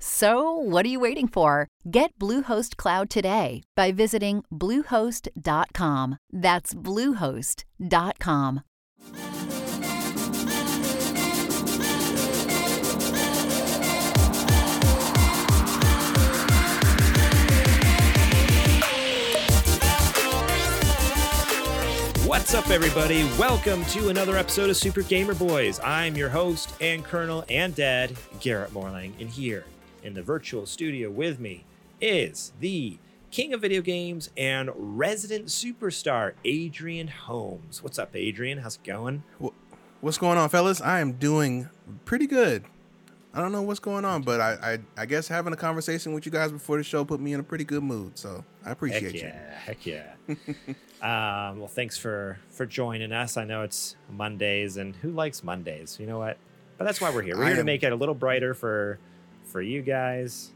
So, what are you waiting for? Get Bluehost Cloud today by visiting Bluehost.com. That's Bluehost.com. What's up, everybody? Welcome to another episode of Super Gamer Boys. I'm your host and Colonel and Dad, Garrett Morling, and here in the virtual studio with me is the king of video games and resident superstar, Adrian Holmes. What's up, Adrian? How's it going? What's going on, fellas? I am doing pretty good. I don't know what's going on, but I, I, I guess having a conversation with you guys before the show put me in a pretty good mood. So I appreciate heck you. yeah, Heck yeah. um, well, thanks for for joining us. I know it's Mondays, and who likes Mondays? You know what? But that's why we're here. We're here to make it a little brighter for for you guys.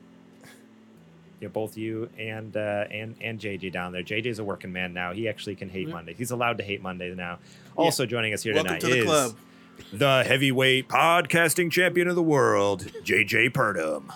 You know, both you and uh, and and JJ down there. JJ's a working man now. He actually can hate Monday. He's allowed to hate Mondays now. Also joining us here Welcome tonight to the is club. the heavyweight podcasting champion of the world, JJ Purdom.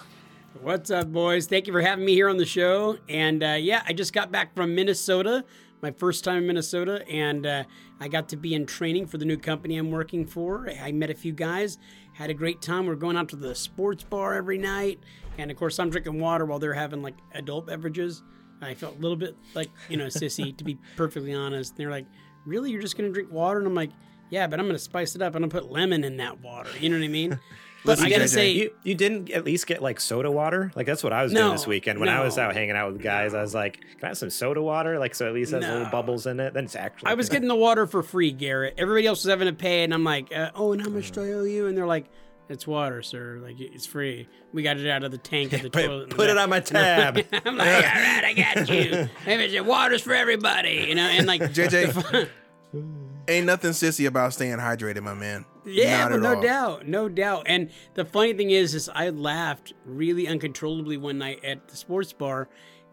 What's up, boys? Thank you for having me here on the show. And uh, yeah, I just got back from Minnesota, my first time in Minnesota, and uh, I got to be in training for the new company I'm working for. I met a few guys, had a great time. We're going out to the sports bar every night, and of course, I'm drinking water while they're having like adult beverages. I felt a little bit like you know sissy, to be perfectly honest. And they're like, "Really? You're just gonna drink water?" And I'm like, "Yeah, but I'm gonna spice it up. I'm gonna put lemon in that water. You know what I mean?" But Listen, I gotta JJ, say, You, you didn't at least get like soda water? Like that's what I was doing this weekend when I was out hanging out with guys. I was like, "Can I have some soda water?" Like so at least has little bubbles in it. Then it's actually. I was getting the water for free, Garrett. Everybody else was having to pay, and I'm like, uh, "Oh, and how much do I owe you?" And they're like, "It's water, sir. Like it's free. We got it out of the tank of the Put- toilet." in the put it on my tab. I'm like, "All right, I got you. Maybe it's water's for everybody, you know." And like, JJ, ain't nothing sissy about staying hydrated, my man. Yeah, at no all. doubt, no doubt. And the funny thing is, is I laughed really uncontrollably one night at the sports bar,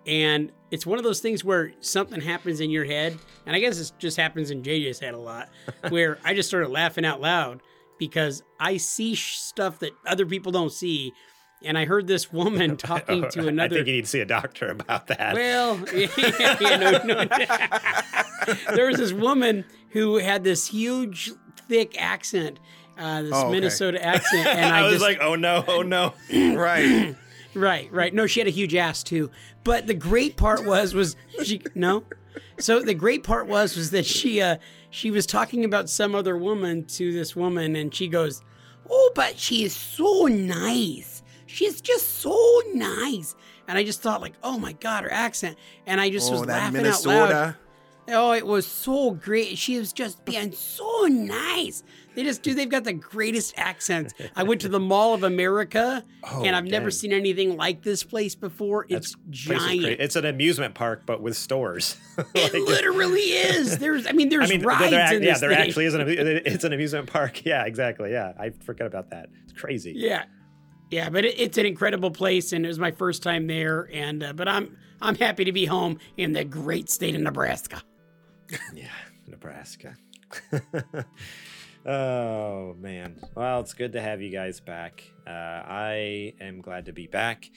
and it's one of those things where something happens in your head, and I guess it just happens in JJ's head a lot, where I just started laughing out loud because I see sh- stuff that other people don't see, and I heard this woman talking to another. I think you need to see a doctor about that. Well, yeah, no, no. there was this woman who had this huge, thick accent, uh, this Oh, okay. Minnesota accent, and I, I, was just like, "Oh no, oh no." Right. right, right. No, she had a huge ass too. But the great part was, was she no. So the great part was, was that she, uh, she was talking about some other woman to this woman, and she goes, "Oh, but she is so nice. She's just so nice." And I just thought, like, "Oh my god, her accent!" And I just oh, was laughing out loud. Oh, it was so great. She was just being so nice. They just do, they've got the greatest accents. I went to the Mall of America and I've never seen anything like this place before. It's is great. giant. It's an amusement park, but with stores. It literally is. There's, I mean, there's I mean, rides there, yeah, there thing. actually is an it's an amusement park. Yeah, exactly. Yeah, I forgot about that. It's crazy. Yeah, yeah, but it, it's an incredible place, and it was my first time there. And uh, but I'm I'm happy to be home in the great state of Nebraska. Yeah, Nebraska. oh man. Well, it's good to have you guys back. Uh, I am glad to be back.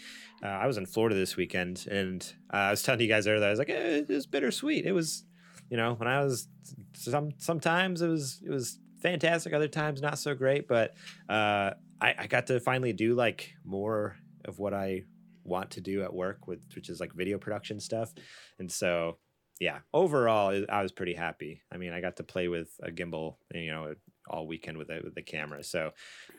Uh, I was in Florida this weekend, and uh, I was telling you guys earlier. I was like, eh, it was bittersweet. It was, you know, when I was some sometimes it was it was fantastic. Other times not so great. But uh, I, I got to finally do like more of what I want to do at work with which is like video production stuff and so yeah overall i was pretty happy i mean i got to play with a gimbal you know all weekend with the, with the camera. So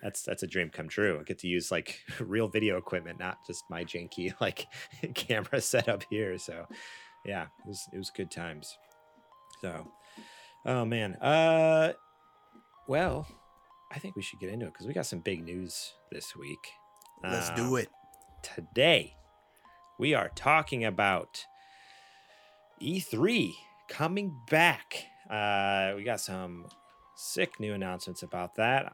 that's that's a dream come true. I get to use like real video equipment, not just my janky like camera setup here. So yeah, it was it was good times. So oh man. Uh well, I think we should get into it because we got some big news this week. Let's Um, do it. today we are talking about E3 coming back. Uh, we got some sick new announcements about that.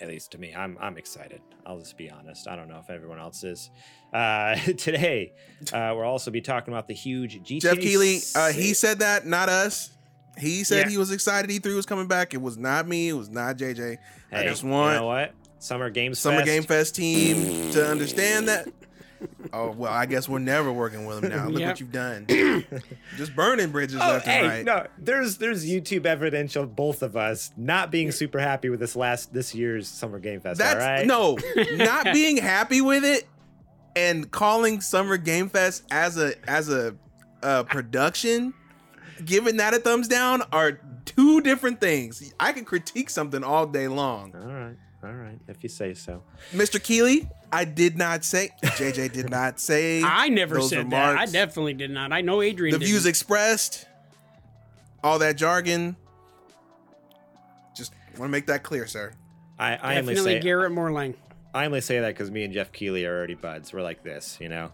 At least to me, I'm I'm excited. I'll just be honest. I don't know if everyone else is. Uh, today, uh, we'll also be talking about the huge GTA. Geoff Keighley, uh, he said that, not us. He said Yeah. he was excited E3 was coming back. It was not me. It was not JJ. I just want you know what? Summer Games Summer Fest. Game Fest team to understand that. Oh well, I guess we're never working with him now. Look Yep. what you've done. Just burning bridges Oh, left hey, and right. no, there's there's YouTube evidence of both of us not being super happy with this last this year's Summer Game Fest. That's all right? no, not being happy with it and calling Summer Game Fest as a as a uh, production, giving that a thumbs down are two different things. I can critique something all day long. All right, all right, if you say so. Mr. Keighley, I did not say. JJ did not say. I never those said that. I definitely did not. I know Adrian. the didn't. views expressed, all that jargon. Just want to make that clear, sir. I, I only definitely say Garrett Morlang. I only say that because me and Geoff Keighley are already buds. We're like this, you know.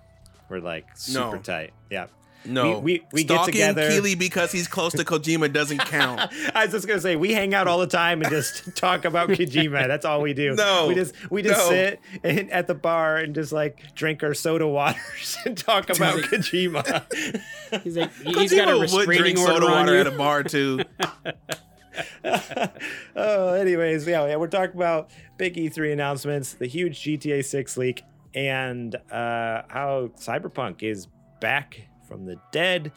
We're like super No. tight. Yeah. No, We- we- we get Stalking together- Keighley because he's close to Kojima doesn't count. I was just gonna say we hang out all the time and just talk about Kojima. That's all we do. No, we just we just no. sit in, at the bar and just like drink our soda waters and talk about Kojima. He's like, he's got a Kojima would drink soda water at a bar too. oh, anyways, yeah, yeah, we're talking about big E3 announcements, the huge GTA 6 leak, and uh, how Cyberpunk is back from the dead.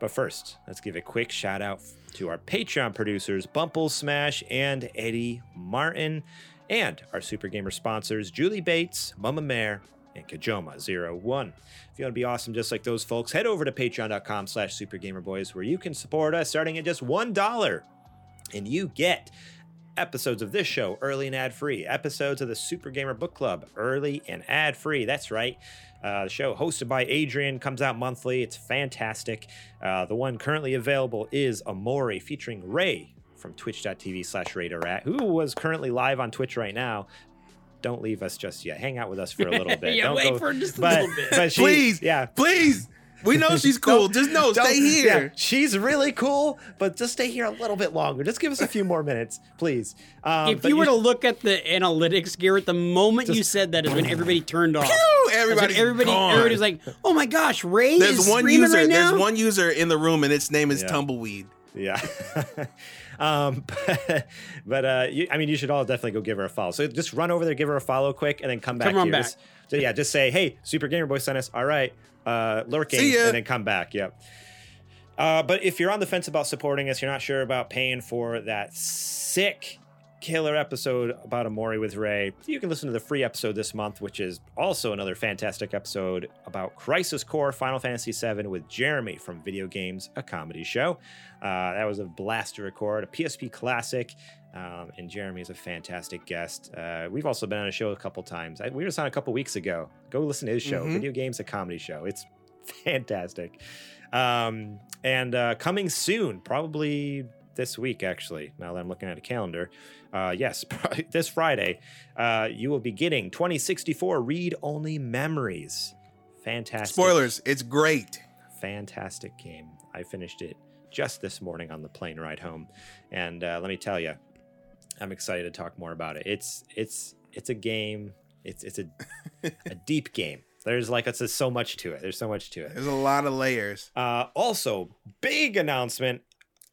But first, let's give a quick shout out to our Patreon producers, Bumple Smash and Eddie Martin, and our Super Gamer sponsors, Julie Bates, Mama Mare, and Kajoma01. If you want to be awesome just like those folks, head over to patreon.com slash supergamerboys where you can support us starting at just $1 and you get episodes of this show early and ad free, episodes of the Super Gamer Book Club early and ad free. That's right. Uh, the show hosted by Adrian comes out monthly. It's fantastic. Uh, the one currently available is Omori featuring Ray from twitch.tv slash Raiderat, who was currently live on Twitch right now. Don't leave us just yet. Hang out with us for a little bit. Yeah, Don't wait go- for just a but, little bit. But she, Please, yeah. please. We know she's cool. Don't- Just know, Don't- stay yeah, here. she's really cool, but just stay here a little bit longer. Just give us a few more minutes, please. Um, If you were to look at the analytics, Garrett, the moment you said that is when everybody turned off. Pew! That's Everybody's everybody, gone. everybody's like, "Oh my gosh, Ray There's is one streaming user. right now." There's one user in the room, and its name is Yeah. Tumbleweed. Yeah. um, but, but uh, you, I mean, you should all definitely go give her a follow. So just run over there, give her a follow quick, and then come back Come on back. Just- so yeah, just say, hey, Super Gamer Boy sent us. All right, uh, lurking, and then come back. Yep. Uh, but if you're on the fence about supporting us, you're not sure about paying for that sick killer episode about Omori with Ray, you can listen to the free episode this month, which is also another fantastic episode about Crisis Core Final Fantasy VII with Jeremy from Video Games, a comedy show. Uh, that was a blast to record, a PSP classic. Um, and Jeremy is a fantastic guest. Uh, we've also been on a show a couple times. I, we were just on a couple weeks ago. Go listen to his show, Mhm. Video Games, a comedy show. It's fantastic. Um, and uh, coming soon, probably this week, actually, now that I'm looking at a calendar. Uh, yes, this Friday, uh, you will be getting 2064 read only memories. Fantastic. Spoilers. It's great. Fantastic game. I finished it just this morning on the plane ride home. And uh, let me tell you, I'm excited to talk more about it. It's it's it's a game. It's it's a a deep game. There's like it's so much to it. There's so much to it. There's a lot of layers. Uh, also, big announcement.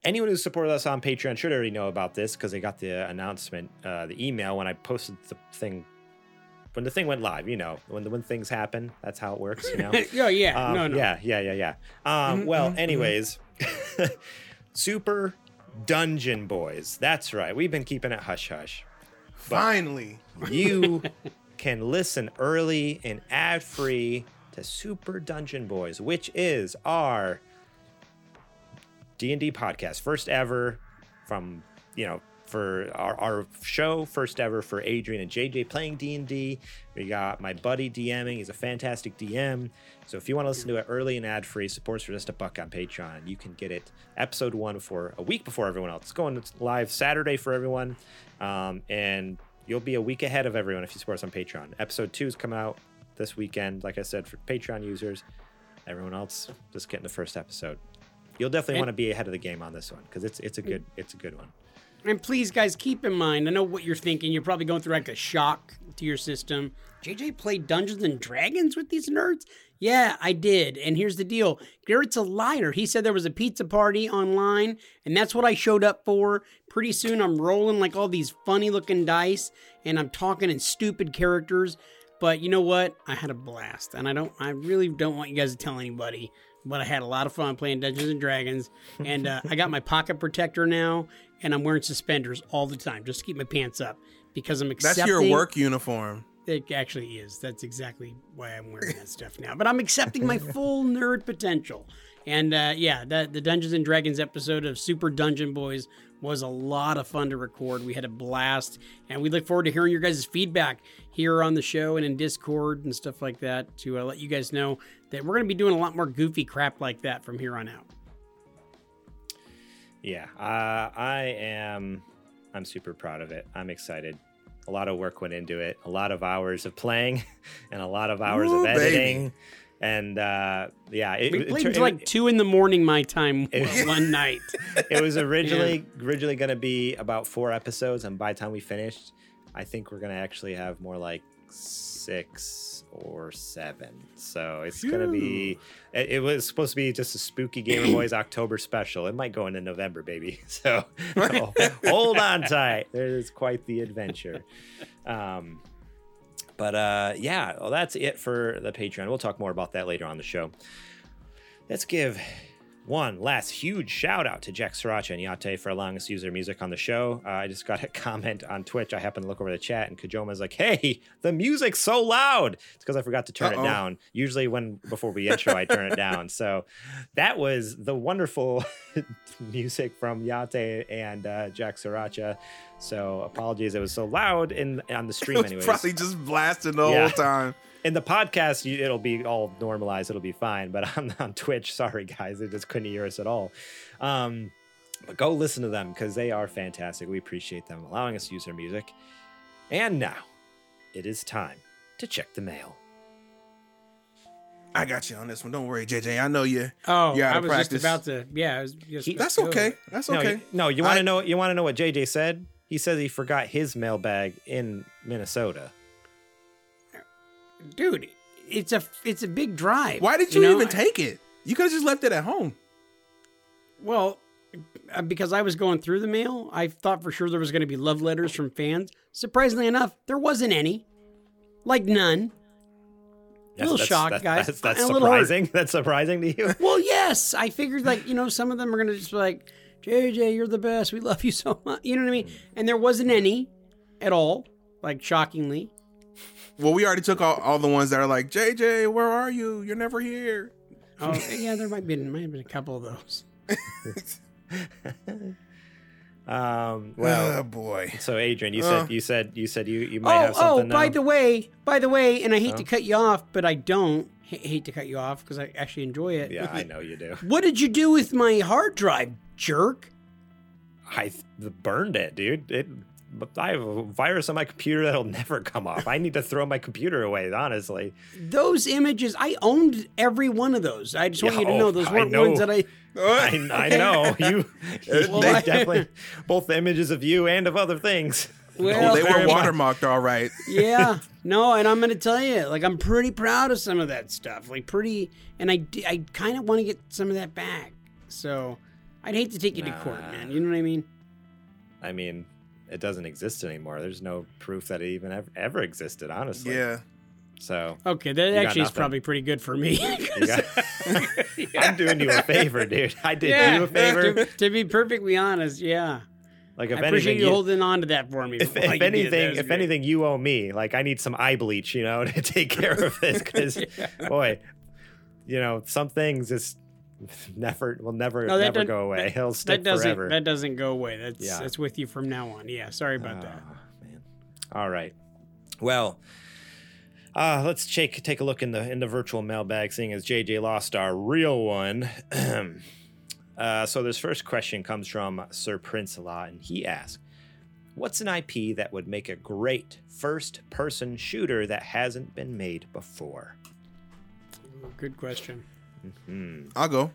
Anyone who supported us on Patreon should already know about this because they got the announcement, uh, the email when I posted the thing. When the thing went live, you know, when the, when things happen, that's how it works, you know. oh yeah, Um, no, no. Yeah, yeah, yeah, yeah. Um, Mhm, well, mhm, anyways, Super Dungeon Boys. That's right. We've been keeping it hush hush. Finally. You can listen early and ad free to Super Dungeon Boys, which is our D and D podcast, first ever from you know for our, our show, first ever for Adrian and JJ playing D&D. We got my buddy DMing. He's a fantastic DM. So if you want to listen to it early and ad-free, supports for just a buck on Patreon. You can get it episode one for a week before everyone else. It's going live Saturday for everyone. Um, and you'll be a week ahead of everyone if you support us on Patreon. Episode two is coming out this weekend, like I said, for Patreon users. Everyone else just getting the first episode. You'll definitely want to be ahead of the game on this one because it's it's a good it's a good one. And please, guys, keep in mind. I know what you're thinking. You're probably going through like a shock to your system. JJ played Dungeons and Dragons with these nerds. Yeah, I did. And here's the deal: Garrett's a liar. He said there was a pizza party online, and that's what I showed up for. Pretty soon, I'm rolling like all these funny-looking dice, and I'm talking in stupid characters. But you know what? I had a blast, and I don't. I really don't want you guys to tell anybody. But I had a lot of fun playing Dungeons and Dragons, and uh, I got my pocket protector now, and I'm wearing suspenders all the time just to keep my pants up because I'm accepting. That's your work uniform. It actually is. That's exactly why I'm wearing that stuff now. But I'm accepting my full nerd potential. And uh, yeah, that the Dungeons and Dragons episode of Super Dungeon Boys was a lot of fun to record. We had a blast, and we look forward to hearing your guys' feedback here on the show and in Discord and stuff like that to uh, let you guys know that we're going to be doing a lot more goofy crap like that from here on out. Yeah, uh, I am. I'm super proud of it. I'm excited. A lot of work went into it. A lot of hours of playing, and a lot of hours Ooh, of baby. editing. And uh, yeah, it, We it played tur- till like two in the morning my time It- one night. it was originally originally going to be about four episodes, and by the time we finished, I think we're going to actually have more like six or seven. So it's going to be. It, it was supposed to be just a spooky Gamer Boys October special. It might go into November, baby. So hold on tight. There's quite the adventure. Um, but uh, yeah, well, that's it for the Patreon. We'll talk more about that later on the show. Let's give one last huge shout out to Jack Sriracha and Yate for allowing us to use their music on the show. Uh, I just got a comment on Twitch. I happened to look over the chat, and Kajoma's like, "Hey, the music's so loud." It's because I forgot to turn Uh-oh. it down. Usually, when before we intro, I turn it down. So that was the wonderful music from Yate and uh, Jack Sriracha. So apologies, it was so loud in on the stream. It was Anyways, probably just blasting the Yeah. whole time. In the podcast it'll be all normalized it'll be fine but on, on twitch sorry guys they just couldn't hear us at all um but go listen to them because they are fantastic we appreciate them allowing us to use their music and now it is time to check the mail I got you on this one. Don't worry, JJ. I know you. Oh, You I gotta was practice. just about to. Yeah, I was He- That's to okay. That's no, okay. you, no you want to know you want to know what jj said he says he forgot his mailbag in minnesota dude. It's a it's a big drive. Why did you, know? even take it? You could have just left it at home. Well, uh, because I was going through the mail, I thought for sure there was going to be love letters from fans. Surprisingly enough, there wasn't any. Like none. A little shocked, that's, guys. that's, that's And a little hurt. surprising that's surprising to you Well, yes, I figured like you know some of them are going to just be like, JJ, you're the best. We love you so much. You know what I mean? And there wasn't any at all. Like shockingly. Well, we already took all, all the ones that are like, JJ, where are you? You're never here. Oh yeah, there might be might have been a couple of those. um well oh boy. So Adrian, you Uh. said you said you said you you might oh, have oh, something. by now? the way, by the way, and I hate to Oh. cut you off, but I don't H- hate to cut you off because I actually enjoy it. yeah, I know you do. What did you do with my hard drive, jerk? I th- burned it, dude. It. But I have a virus on my computer that'll never come off. I need to throw my computer away. Honestly, Those images, I owned every one of those. I just want Yeah, you to oh, know those weren't know. ones that I. I, I know you. you Well, they I- definitely both the images of you and of other things. Well, oh, they were very much. watermarked all right. yeah, no, and I'm gonna tell you, like, I'm pretty proud of some of that stuff. Like, pretty, and I, I kind of want to get some of that back. So, I'd hate to take you to court, man. You know what I mean? I mean, it doesn't exist anymore. There's no proof that it even ever, ever existed. Honestly. Yeah. So Okay, that actually is probably pretty good for me. you got, I'm doing you a favor, dude. I did yeah, you a favor. To, to be perfectly honest, yeah. Like if I appreciate anything, you holding on to that for me. if, if you did it. That anything, if great. anything, you owe me. Like I need some eye bleach, you know, to take care of this. Because boy, you know, some things just never will never No, never go away. He'll stick that doesn't forever. that doesn't go away. That's Yeah. that's with you from now on. Yeah, sorry about that. Oh, man. All right. Well, uh, let's take take a look in the in the virtual mailbag, seeing as JJ lost our real one. uh, so this first question comes from Sir Prince Law, and he asked, "What's an IP that would make a great first-person shooter that hasn't been made before?" Good question. Hmm. I'll go.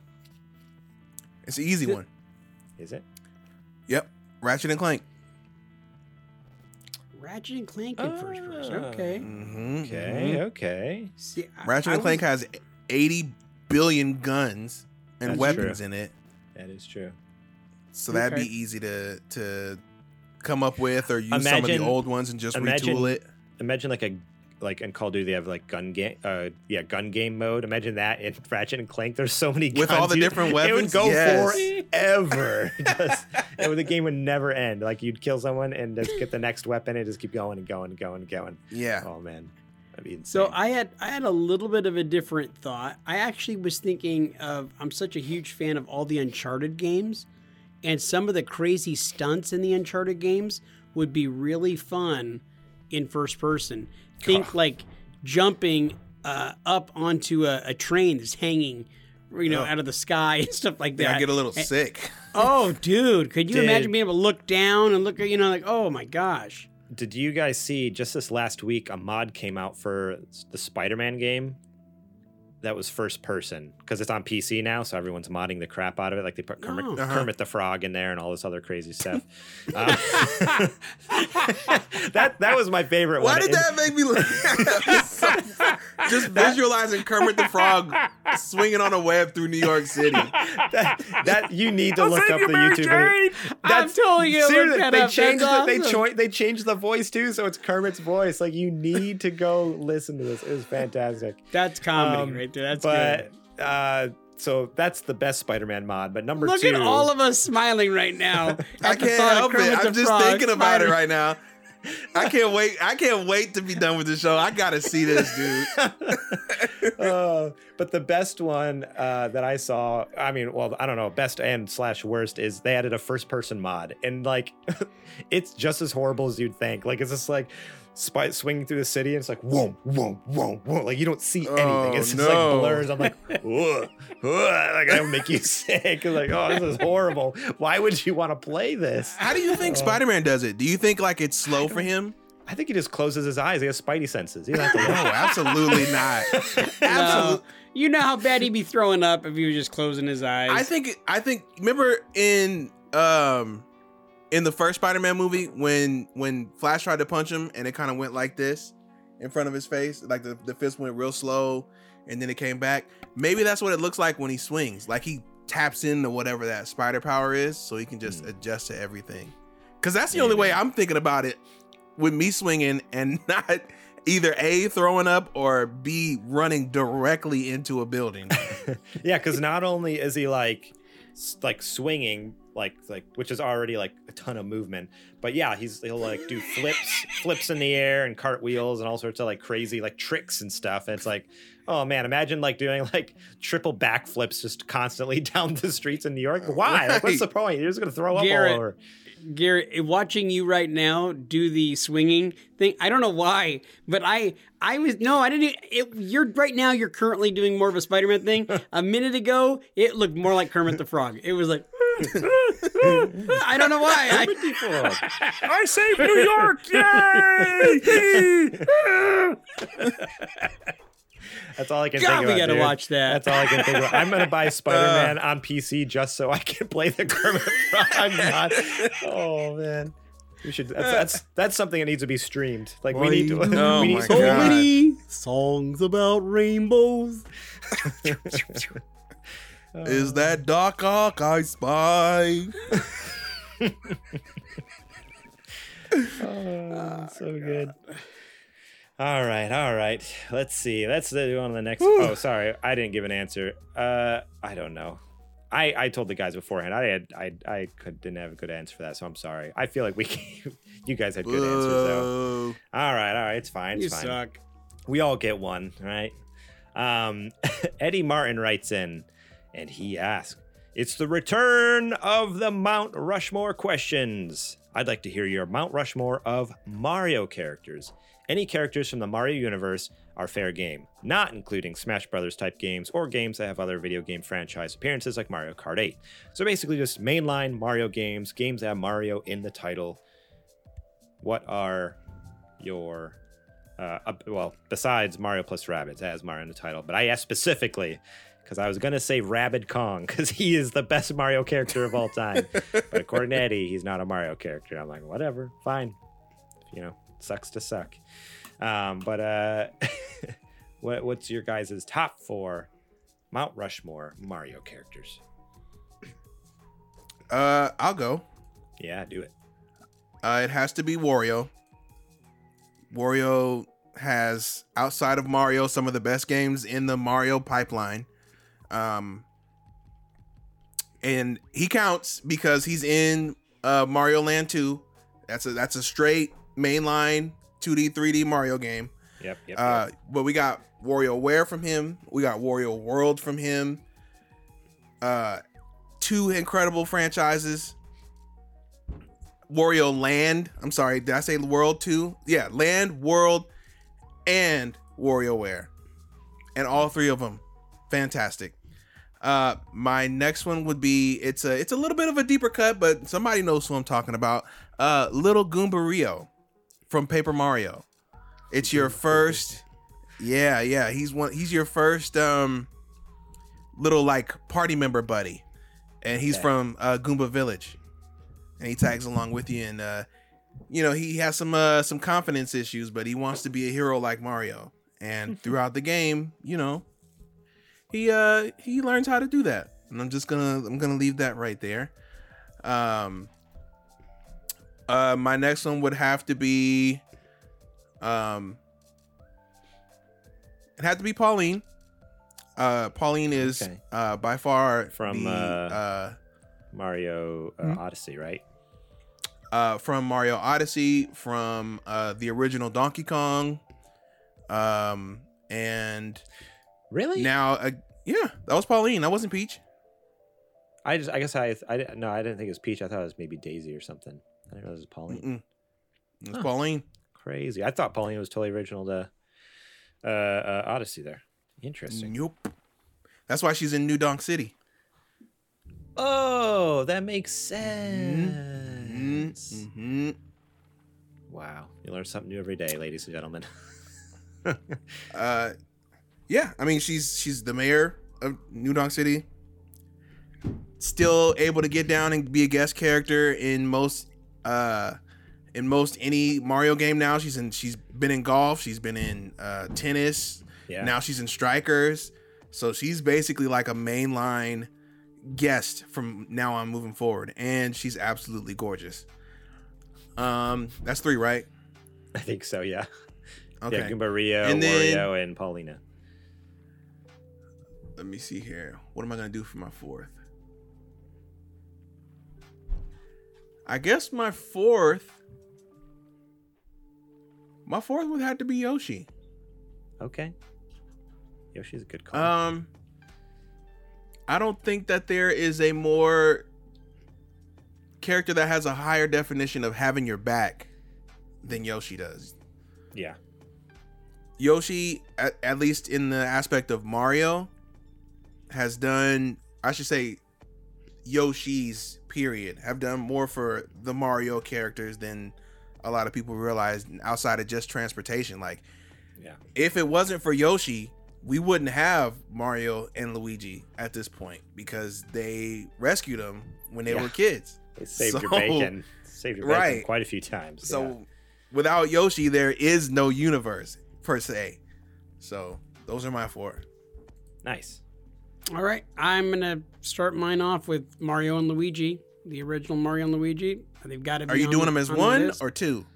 It's an easy one. Is it? Yep. Ratchet and Clank. Ratchet and Clank in first person. Okay. Mm-hmm. Okay. Okay. See, I- Ratchet I and Clank was- has 80 billion guns and That's weapons true. in it. That is true. So that'd be easy to to come up with or use some of the old ones and just imagine- retool it. imagine like a like in Call of Duty they have like gun game uh yeah gun game mode imagine that in Ratchet and Clank there's so many With guns, all the you- different weapons. it would go Yes. forever just, it would, the game would never end like you'd kill someone and just get the next weapon and just keep going and going and going and going Yeah. oh man that'd be insane. So I had I had a little bit of a different thought. I actually was thinking of I'm such a huge fan of all the Uncharted games, and some of the crazy stunts in the Uncharted games would be really fun in first person. Think like jumping uh, up onto a, a train that's hanging, you know, Oh. out of the sky and stuff like Yeah, that. I get a little And- sick. Oh, dude, could you Did- imagine being able to look down and look at you know like oh my gosh. did you guys see just this last week a mod came out for the Spider-Man game that was first person because it's on PC now, so everyone's modding the crap out of it. Like they put Kermit, Oh. Uh-huh. Kermit the Frog in there and all this other crazy stuff. Uh, that that was my favorite Why one. did And- that make me laugh? just visualizing Kermit the Frog swinging on a web through New York City. that, that you need to look up the YouTube. video. I'm totally gonna look seriously, that they up. changed That's the, they awesome. choi- they changed the voice too, so it's Kermit's voice. Like you need to go listen to this. It was fantastic. That's comedy Um, right there. That's good. Uh, so that's the best Spider-Man mod. But number Look two, at all of us smiling right now. I can't help it. I'm just Frog thinking about it right now. I can't wait. I can't wait to be done with the show. I gotta see this, dude. uh, but the best one uh, that I saw, I mean, well, I don't know, best and slash worst is they added a first person mod, and like, it's just as horrible as you'd think. Like, it's just like spy- swinging through the city, and it's like whoa, whoa, whoa, whoa. Like you don't see anything. Oh, it's just no. like blurs. I'm like, whoa, whoa. like that would make you sick. It's like, oh, this is horrible. Why would you want to play this? How do you think Spider Man does it? Do you think like it's slow for him? I think he just closes his eyes. He has spidey senses. He doesn't have No, to look. absolutely not. No. Absolutely. You know how bad he'd be throwing up if he was just closing his eyes. I think I think remember in um in the first Spider-Man movie when when Flash tried to punch him and it kind of went like this in front of his face, like the, the fist went real slow and then it came back. Maybe that's what it looks like when he swings. Like he taps into whatever that spider power is so he can just hmm. adjust to everything. Cuz that's the only way I'm thinking about it with me swinging and not either A throwing up or B running directly into a building. yeah, because not only is he like like swinging like like which is already like a ton of movement, but yeah, he's he'll like do flips flips in the air and cartwheels and all sorts of like crazy like tricks and stuff. And it's like, oh man, imagine like doing like triple backflips just constantly down the streets in New York. Why? Like, what's the point? You're just gonna throw up all over. Garrett, eh, watching you right now do the swinging thing, I don't know why, but I, I was no, I didn't. It, you're right now. You're currently doing more of a Spider-Man thing. a minute ago, it looked more like Kermit the Frog. It was like, I don't know why. I, I saved New York! Yay! That's all I can God, think we about. gotta dude. watch that. That's all I can think about. I'm gonna buy Spider-Man on PC just so I can play the Kermit Frog mod. Oh man. We should that's, that's that's something that needs to be streamed. Like we need to Oh we need my so God. many songs about rainbows. Is that Doc Ock I spy? Oh, so good. All right, all right. Let's see. Let's do on the next. Oh, sorry, I didn't give an answer. Uh, I don't know. I I told the guys beforehand. I had I I could didn't have a good answer for that, so I'm sorry. I feel like we you guys had good answers though. All right, all right. It's fine. It's You fine. suck. We all get one, right? Um, Eddie Martin writes in and he asks, It's the return of the Mount Rushmore questions. I'd like to hear your Mount Rushmore of Mario characters. Any characters from the Mario universe are fair game, not including Smash Brothers type games or games that have other video game franchise appearances like Mario Kart 8. So basically, just mainline Mario games, games that have Mario in the title. What are your uh, well, besides Mario plus Rabbids, that has Mario in the title. But I asked specifically because I was gonna say Rabbid Kong because he is the best Mario character of all time. but according to Eddie, he's not a Mario character. I'm like, whatever, fine. You know, sucks to suck. Um, but uh, what, what's your guys' top four Mount Rushmore Mario characters? Uh, I'll go. Yeah, do it. Uh, it has to be Wario. Wario has, outside of Mario, some of the best games in the Mario pipeline. Um, and he counts because he's in uh, Mario Land 2. That's a that's a straight mainline 2D 3D Mario game. Yep, yep. Uh, yep. but we got WarioWare from him. We got Wario World from him. Uh, two incredible franchises. Wario Land. I'm sorry, did I say World too? Yeah, Land, World, and WarioWare, and all three of them, fantastic. Uh, my next one would be it's a it's a little bit of a deeper cut, but somebody knows who I'm talking about. Uh, Little Goombario from Paper Mario. It's your first, yeah, yeah. He's one. He's your first um little like party member buddy, and he's Okay. from uh, Goomba Village, and he tags along with you. And uh, you know he has some uh, some confidence issues, but he wants to be a hero like Mario. And throughout the game, you know, he uh he learns how to do that. And I'm just gonna I'm gonna leave that right there. Um. Uh, my next one would have to be, um, it had to be Pauline. Uh, Pauline is Okay. uh by far From, the, uh, uh Mario uh, Mhm. Odyssey, right? uh, from Mario Odyssey, from uh, the original Donkey Kong, um, and Really? now, uh, yeah, that was Pauline. That wasn't Peach. I just, I guess I, I didn't, no, I didn't think it was Peach. I thought it was maybe Daisy or something. I didn't it was Pauline. Mm-mm. It was Huh. Pauline. Crazy. I thought Pauline was totally original to uh, uh, Odyssey there. Interesting. Nope. That's why she's in New Donk City. Oh, that makes Mm-hmm. sense. hmm Wow. You learn something new every day, ladies and gentlemen. Uh, yeah, I mean she's she's the mayor of New Donk City. Still able to get down and be a guest character in most uh in most any Mario game now. She's in she's been in golf, she's been in uh tennis, yeah. now she's in strikers. So she's basically like a mainline guest from now on moving forward and she's absolutely gorgeous. Um that's 3, right? I think so, yeah. Okay. Yeah, Goombario, And then- Wario, and Paulina. Let me see here. What am I gonna do for my fourth? I guess my fourth. My fourth would have to be Yoshi. Okay. Yoshi's a good call. Um, I don't think that there is a more character that has a higher definition of having your back than Yoshi does. yeah. Yoshi, at, at least in the aspect of Mario, has done, I should say, Yoshi's period, have done more for the Mario characters than a lot of people realize outside of just transportation. Like, Yeah. if it wasn't for Yoshi, we wouldn't have Mario and Luigi at this point because they rescued them when they Yeah. were kids. They saved your So- bacon. Saved your bacon Right. quite a few times. So yeah. without Yoshi, there is no universe per se. So those are my four. nice. All right, I'm gonna start mine off with Mario and Luigi, the original Mario and Luigi. They've got to. Are you doing them as one or two?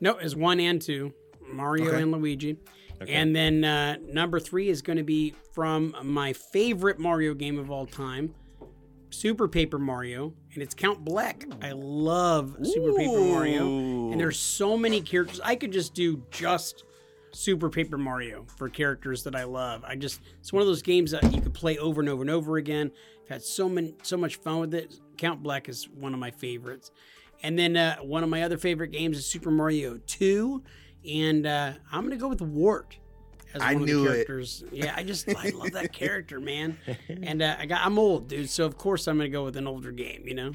no? As one and two, Mario Okay. and Luigi. Okay. And then uh, number three is going to be from my favorite Mario game of all time, Super Paper Mario, and it's Count Bleck. I love Super Paper Mario, and there's so many characters. I could just do just Super Paper Mario for characters that I love. I just it's one of those games that you could play over and over and over again. I've had so many so much fun with it. Count Bleck is one of my favorites. And then uh, one of my other favorite games is Super Mario 2. And uh, I'm going to go with Wart as I one knew of it. the characters. Yeah, I just I love that character, man. And uh, I got I'm old, dude. So of course I'm going to go with an older game, you know?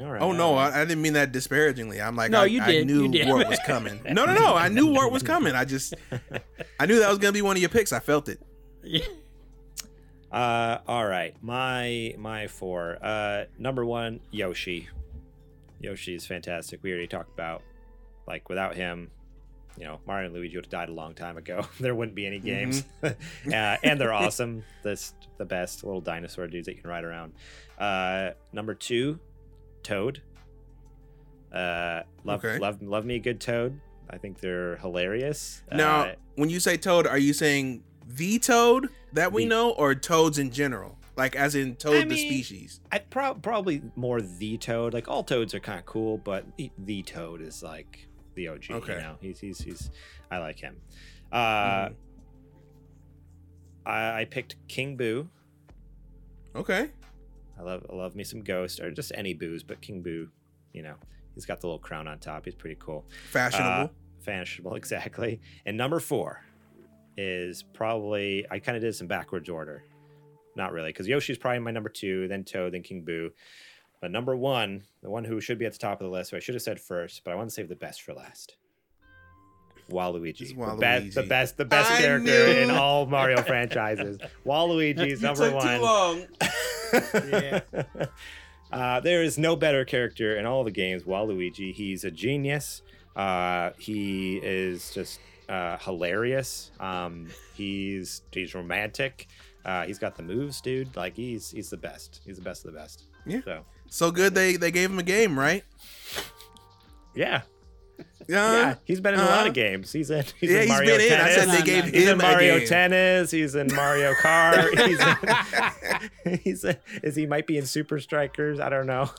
All right. Oh no. I, I didn't mean that disparagingly. I'm like, No, I, you I knew you did. Wart was coming. No, no, no. I knew Wart was coming. I just, I knew that was gonna be one of your picks. I felt it. Yeah. Uh, all right, my my four. Uh, number one, Yoshi. Yoshi is fantastic. We already talked about, like, without him, you know, Mario and Luigi would have died a long time ago. there wouldn't be any games, uh, and they're awesome. This the best little dinosaur dudes that you can ride around. Uh, number two, Toad. Uh, love Okay. love love me a good Toad. I think they're hilarious. Now, Uh, when you say Toad, are you saying the Toad that we The- know, or Toads in general, like as in Toad I the mean- species? I prob probably more the Toad. Like all Toads are kind of cool, but the, the Toad is like the OG. Okay. You know, he's he's he's. I like him. Uh, Mhm. I, I picked King Boo. Okay. I love I love me some Ghost or just any Boos, but King Boo, you know, he's got the little crown on top. He's pretty cool. Fashionable. Uh, fashionable, exactly. And number four is probably I kind of did some backwards order. Not really, because Yoshi's probably my number two, then Toad, then King Boo. But number one, the one who should be at the top of the list, who I should have said first, but I want to save the best for last. Waluigi. It's The, be- the best the best I character knew- in all Mario franchises. Waluigi's number one. Yeah. uh, there is no better character in all the games. Waluigi. He's a genius. Uh, he is just uh, hilarious. Um, he's he's romantic. Uh, he's got the moves, dude. Like he's he's the best. He's the best of the best. Yeah. So So good they they gave him a game, right? yeah, Yeah. yeah. He's been in a lot uh-huh. of games. He's in. He's yeah, in he's Mario been in. I Tennis. said they gave no. He's in him Mario a game. Tennis. He's in Mario Kart. he's in, he's in, is he might be in Super Strikers. I don't know.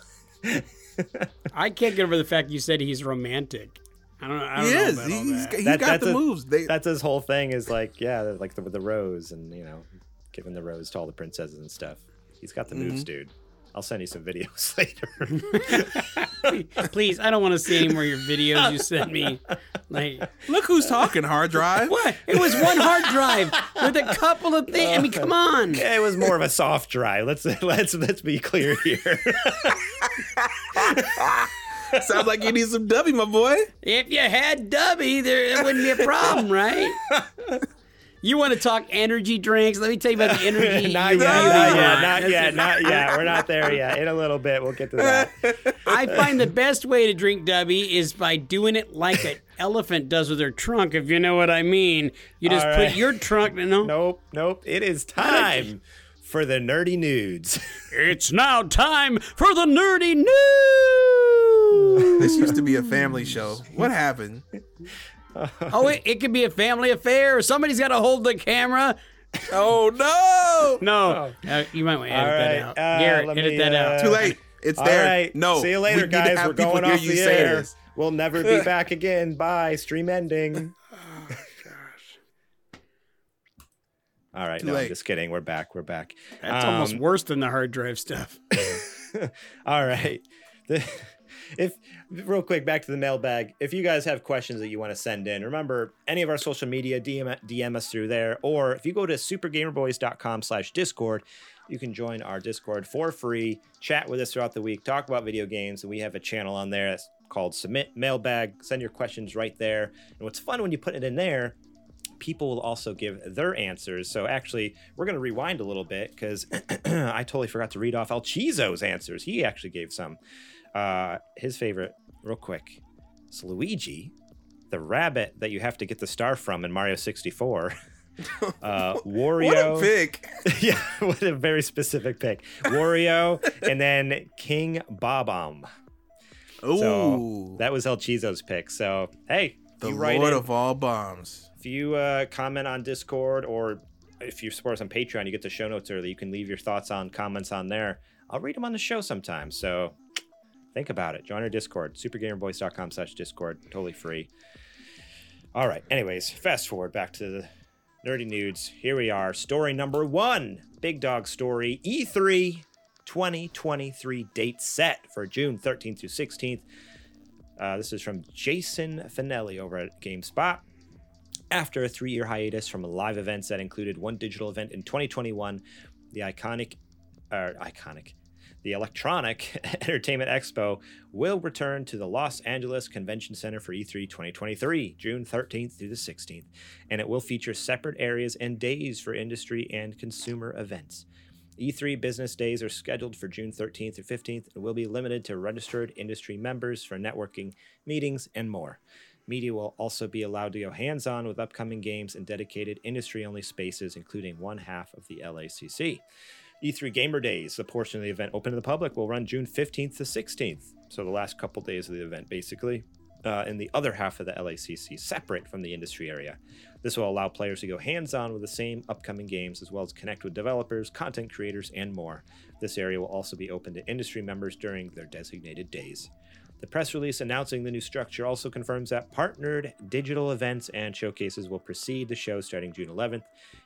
I can't get over the fact you said he's romantic. I don't know. I don't He know is. about all He's, that. he's That- got that's the a- moves. They, That's his whole thing. Is like yeah, like the the rose and you know, giving the rose to all the princesses and stuff. He's got the moves, Mm-hmm. dude. I'll send you some videos later. Please, I don't want to see any more of your videos you sent me. Like look who's talking. Hard drive. what? It was one hard drive with a couple of things. I mean, come on. it was more of a soft drive. Let's let's let's be clear here. Sounds like you need some W, my boy. If you had Dubby, there it wouldn't be a problem, right? You want to talk energy drinks? Let me tell you about the energy. not you yet, really not yet, not yet, not yet. We're not there yet. In a little bit, we'll get to that. I find the best way to drink Dubby is by doing it like an elephant does with their trunk, if you know what I mean. You just All put your trunk, no, Nope, nope. It is time for the nerdy nudes. It's now time for the nerdy news. This used to be a family show. What happened? oh, it, it could be a family affair. Somebody's got to hold the camera. Oh no! No, uh, you might want to edit All that out. uh, Garrett, edit me, that out. uh, Too late. It's All there. right. No. See you later, need to guys. We're going off you the air. This. We'll never be back again. Bye. Stream ending. All right, Too no, I'm late. just kidding. We're back. We're back. That's Um, almost worse than the hard drive stuff. All right. The, if real quick back to the mailbag. If you guys have questions that you want to send in, remember any of our social media, DM, DM us through there. Or if you go to supergamerboys.com slash discord, you can join our Discord for free, chat with us throughout the week, talk about video games, and we have a channel on there that's called Submit Mailbag. Send your questions right there. And what's fun when you put it in there, people will also give their answers. So actually, we're going to rewind a little bit because I totally forgot to read off El Chizo's answers. He actually gave some. Uh, his favorite, real quick, is Luigi, the rabbit that you have to get the star from in Mario 64. Uh, Wario. What a pick. yeah, what a very specific pick. Wario, and then King Bob-omb. Ooh. So that was El Chizo's pick. So hey, the you write Lord in, of all bombs. if you uh, comment on Discord or if you support us on Patreon, you get the show notes early. You can leave your thoughts on comments on there. I'll read them on the show sometime. So think about it. Join our Discord, supergamerboys.com slash Discord, totally free. All right. Anyways, fast forward back to the nerdy nudes. Here we are. Story number one Big Dog Story E3 2023 date set for June 13th through 16th. Uh, this is from Jason Fanelli over at GameSpot. After a three year hiatus from live events that included one digital event in 2021, the iconic, uh, iconic, the Electronic Entertainment Expo will return to the Los Angeles Convention Center for E3 2023, June 13th through the 16th, and it will feature separate areas and days for industry and consumer events. E3 business days are scheduled for June 13th through 15th and will be limited to registered industry members for networking, meetings, and more. Media will also be allowed to go hands on with upcoming games in dedicated industry only spaces, including one half of the LACC. E3 Gamer Days, the portion of the event open to the public, will run June 15th to 16th. So the last couple days of the event, basically. Uh, in the other half of the LACC, separate from the industry area. This will allow players to go hands on with the same upcoming games, as well as connect with developers, content creators, and more. This area will also be open to industry members during their designated days. The press release announcing the new structure also confirms that partnered digital events and showcases will precede the show starting June 11th.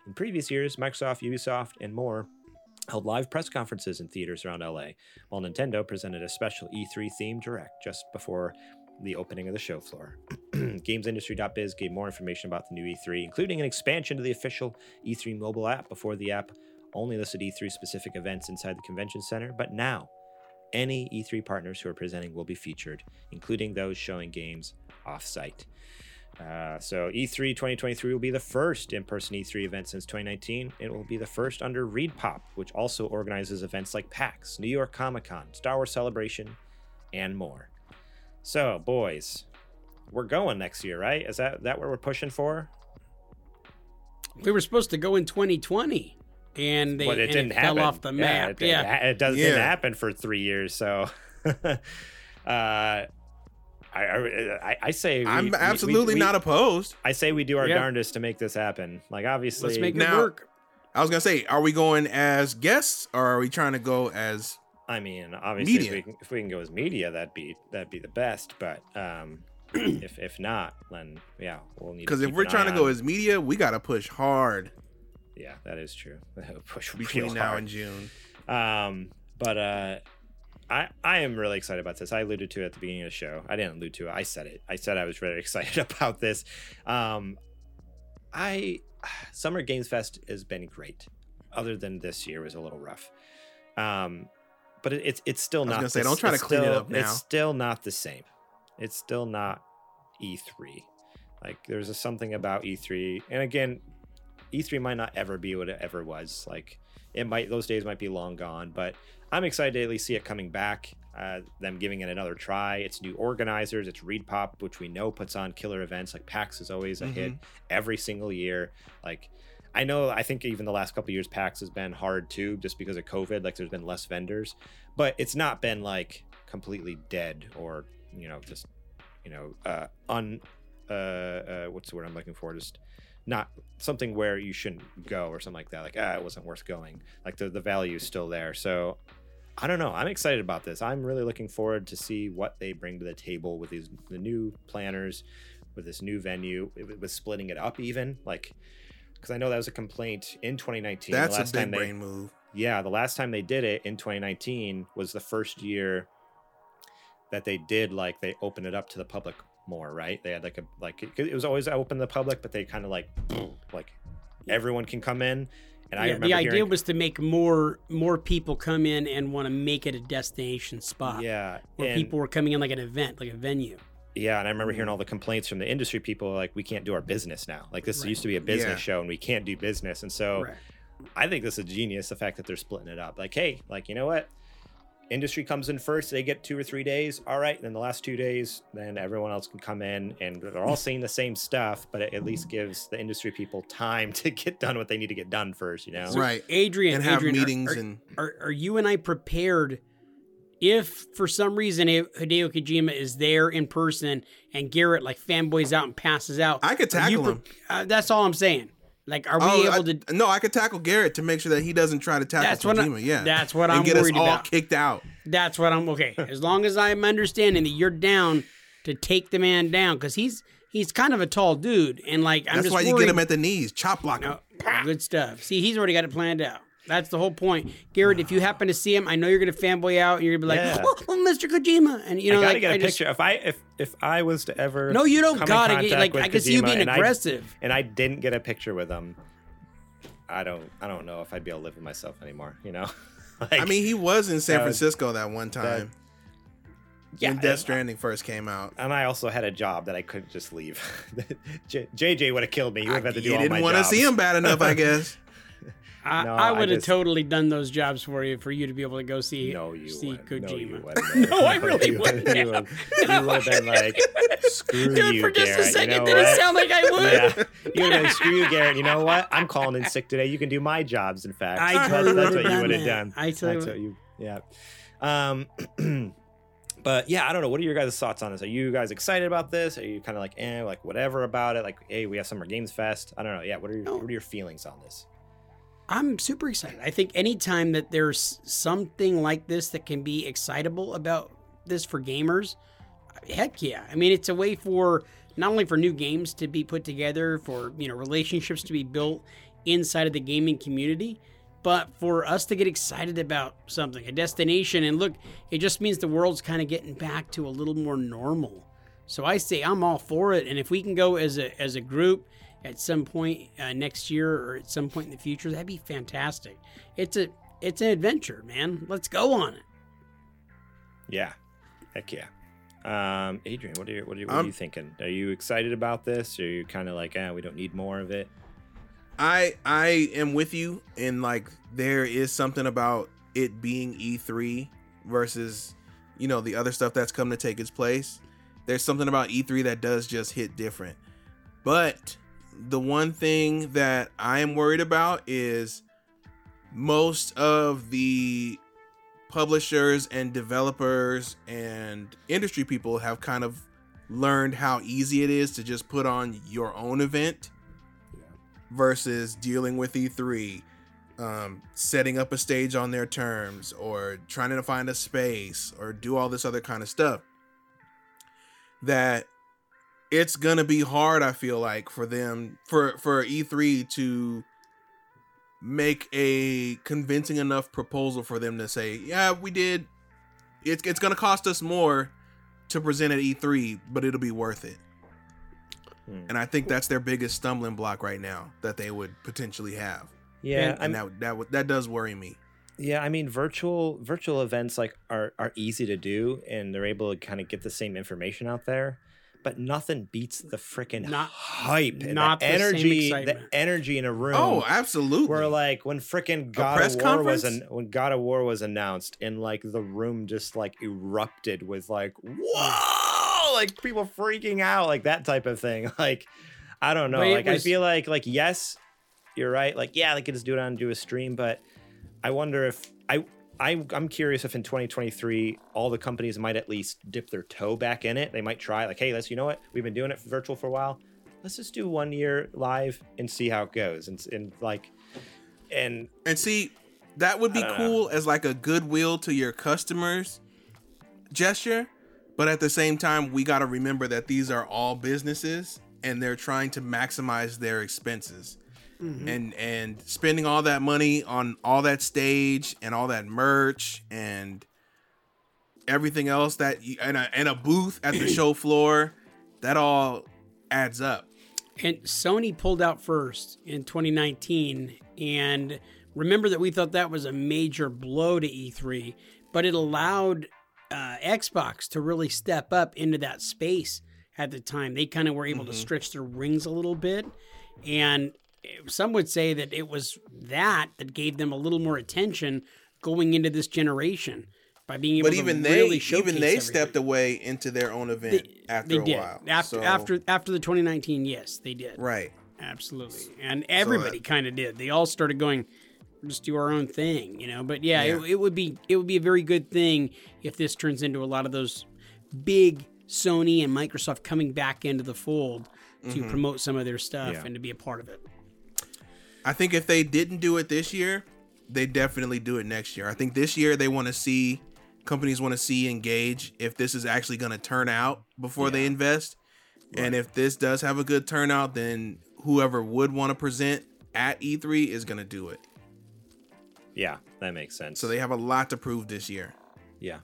In previous years, Microsoft, Ubisoft, and more held live press conferences in theaters around LA, while Nintendo presented a special E3 themed direct just before the opening of the show floor. GamesIndustry.biz gave more information about the new E3, including an expansion to the official E3 mobile app before the app only listed E3 specific events inside the convention center, but now any E3 partners who are presenting will be featured, including those showing games off site. Uh, so E3 2023 will be the first in-person E3 event since 2019. It will be the first under ReedPop, which also organizes events like PAX, New York Comic Con, Star Wars Celebration, and more. So, boys, we're going next year, right? Is that that what we're pushing for? We were supposed to go in 2020, and they But it and didn't it happen. fell off the Yeah, map. it, Yeah, ha- it does, Yeah. didn't happen for three years. So, uh, I, I I say we- I'm we- we- absolutely we- not opposed. I say we do our Yeah. darndest to make this happen. Like obviously, let's make it work. I was gonna say, are we going as guests or are we trying to go as? I mean, obviously, if we, can, if we can go as media, that'd be that'd be the best. But um, if if not, then yeah, we'll need. Because if we're trying to go on- as media, we gotta push hard yeah, that is true. Push between now hard. and June. Um, but uh, I I am really excited about this. I alluded to it at the beginning of the show. I didn't allude to it. I said it. I said I was really excited about this. Um, I Summer Games Fest has been great. Other than this year was a little rough. Um, but it, it's it's still not. say, the- don't try to clean it up now. It's still not the same. It's still not E3. Like there's a something about E3, and again, E3 might not ever be what it ever was. Like it might those days might be long gone, but I'm excited to at least see it coming back. Uh, them giving it another try. It's new organizers. It's ReedPop, which we know puts on killer events. Like PAX is always a hit every single year. Like I know, I think even the last couple of years, PAX has been hard too, just because of COVID. Like there's been less vendors, but it's not been like completely dead or you know just you know uh, un uh, uh, what's the word I'm looking for? Just not something where you shouldn't go or something like that. Like ah, it wasn't worth going. Like the the value is still there. So I don't know. I'm excited about this. I'm really looking forward to see what they bring to the table with these the new planners, with this new venue, with splitting it up even like because I know that was a complaint in 2019. That's the a last time big they, brain move. yeah, the last time they did it in 2019 was the first year that they did like they opened it up to the public more, right? They had like a like it, was always open to the public, but they kind of like mm. like everyone can come in. And I yeah, the idea hearing, was to make more more people come in and want to make it a destination spot. yeah, where and- people were coming in like an event, like a venue. Yeah, and I remember hearing mm. all the complaints from the industry people like we can't do our business now. Like this Right. used to be a business Yeah. show and we can't do business. And so Right. I think this is genius the fact that they're splitting it up. Like, hey, like you know what? Industry comes in first, they get two or three days. All right, then the last two days, then everyone else can come in and they're all seeing the same stuff, but it at least gives the industry people time to get done what they need to get done first, you know? Right. Adrian, And have Adrian, are- meetings are, and are, are you and I prepared if for some reason Hideo Kojima is there in person and Garrett like fanboys out and passes out? I could are you tackle him. Uh, that's all I'm saying. Like, are we Oh, able I- to? no, I could tackle Garrett to make sure that he doesn't try to tackle That's what I- yeah, that's what and I'm get us worried all about. kicked out. That's what I'm okay. As long as I'm understanding that you're down to take the man down because he's he's kind of a tall dude, and like I'm That's just why you get him at the knees, chop block him. No, good stuff. See, he's already got it planned out. That's the whole point, Garrett. If you happen to see him, I know you're gonna fanboy out, and you're gonna be like, Yeah. "Oh, oh, Mr. Kojima," and you know, I gotta like get a I just- picture. If I if if I was to ever No, you don't come in gotta get- contact like, with I can see you Kojima being and I- and I didn't get a picture with him. I don't I don't know if I'd be able to live with myself anymore. You know, like, I mean, he was in San that- Francisco that one time yeah, when Death Stranding first came out. And I also had a job that I couldn't just leave. J- JJ would have killed me. He would have had to do you all didn't want to see him bad enough, I guess. I, No, I would have totally done those jobs for you for you to be able to go see No, you see wouldn't. No, you Kojima. wouldn't. No, I really You wouldn't You would, you would have been like, screw Dude, you, for just Garrett. a second, you know did it sound like I would? Yeah, you would have been screw you, Garrett. You know what? I'm calling in sick today. You can do my jobs. In fact, I That's- totally that's, what you would have done. I totally That's would- what you. Yeah. Um. But yeah, I don't know. What are your guys' thoughts on this? Are you guys excited about this? Are you kind of like, eh, like whatever about it? Like, hey, we have Summer Games Fest. I don't know. Yeah, what are your, No. what are your feelings on this? I'm super excited. I think anytime that there's something like this that can be excitable about this for gamers, heck yeah. I mean, it's a way for not only for new games to be put together, for you know relationships to be built inside of the gaming community, but for us to get excited about something, a destination, and look, it just means the world's kind of getting back to a little more normal. So I say I'm all for it, and if we can go as a as a group at some point uh, next year or at some point in the future, that'd be fantastic. It's a it's an adventure, man. Let's go on it. Yeah, heck yeah. Um, Adrian, what are you, what are you, what are Um, you thinking? Are you excited about this? Or are you kind of like, eh, we don't need more of it? I I am with you and like there is something about it being E3 versus you know the other stuff that's come to take its place. There's something about E3 that does just hit different. But the one thing that I am worried about is most of the publishers and developers and industry people have kind of learned how easy it is to just put on your own event versus dealing with E3, um, setting up a stage on their terms, or trying to find a space, or do all this other kind of stuff. That it's gonna be hard. I feel like for them for for E3 to make a convincing enough proposal for them to say, yeah, we did. It's it's gonna cost us more to present at E3, but it'll be worth it. Hmm. And I think that's their biggest stumbling block right now that they would potentially have. Yeah, and, and that that would- that does worry me. Yeah, I mean, virtual virtual events like are are easy to do, and they're able to kind of get the same information out there. But nothing beats the freaking Not- hype and not the the same energy, the energy in a room. Oh, absolutely. Where like when freaking God press of War was an, when God of War was announced, and like the room just like erupted with like whoa, like people freaking out, like that type of thing. Like I don't know, But it like I feel like like yes, you're right. Like yeah, they could just do it on do a stream, but I wonder if I. I, I'm curious if in 2023 all the companies might at least dip their toe back in it. They might try like, hey, let's you know what we've been doing it virtual for a while. Let's just do one year live and see how it goes. And, and like, and and see, that would be cool as like a goodwill to your customers gesture, but at the same time, we got to remember that these are all businesses and they're trying to maximize their expenses. And and spending all that money on all that stage and all that merch and everything else that you, and a, and a booth at the show floor, that all adds up. And Sony pulled out first in 2019. And remember that we thought that was a major blow to E3, but it allowed uh, Xbox to really step up into that space at the time. They kind of were able to stretch their wings a little bit. And some would say that it was that that gave them a little more attention going into this generation by being able But to even they really showcase even they everything. stepped away into their own event after they a did. while. After So- after after the 2019, yes, they did. right. Absolutely. And uh, everybody kind of did. They all started going, just do our own thing, you know. But yeah, Yeah. It, it would be it would be a very good thing if this turns into a lot of those big Sony and Microsoft coming back into the fold to mm-hmm. promote some of their stuff Yeah. and to be a part of it. I think if they didn't do it this year, they definitely do it next year. I think this year they want to see companies want to see engage if this is actually going to turn out before they invest. And if this does have a good turnout, then whoever would want to present at E3 is going to do it. Yeah, that makes sense. So they have a lot to prove this year. yeah,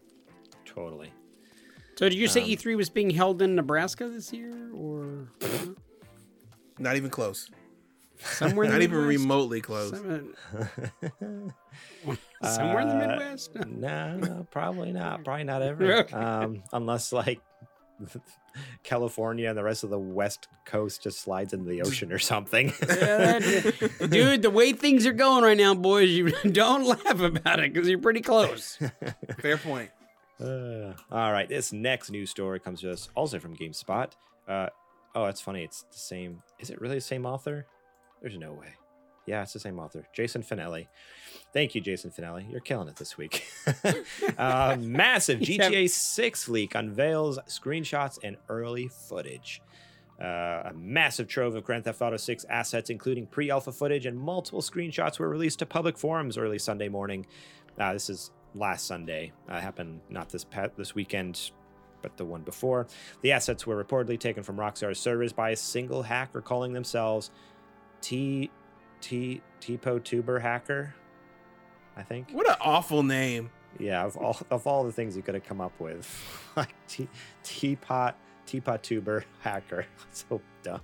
totally. So did you say Um, E3 was being held in Nebraska this year, or Not even close. Somewhere in the Not even Midwest? remotely close. Some- somewhere in the Uh, Midwest. No, no, probably not. Probably not ever. Okay. Um, unless like California and the rest of the West Coast just slides into the ocean or something. Yeah, dude, the way things are going right now, boys, you don't laugh about it because you're pretty close. Fair point. Uh, all right, this next news story comes to us also from GameSpot. Uh, oh, that's funny. It's the same. Is it really the same author? There's no way. Yeah, it's the same author, Jason Fanelli. Thank you, Jason Fanelli. You're killing it this week. uh, massive Yeah. GTA 6 leak unveils screenshots and early footage. Uh, a massive trove of Grand Theft Auto 6 assets, including pre alpha footage and multiple screenshots, were released to public forums early Sunday morning. Uh, this is last Sunday. Uh, happened not this pa- this weekend, but the one before. The assets were reportedly taken from Rockstar's servers by a single hacker calling themselves T T Tipo Tuber Hacker. I think. What an awful name. Yeah, of all of all the things you could have come up with, like tea, teapot teapot tuber hacker. so dumb.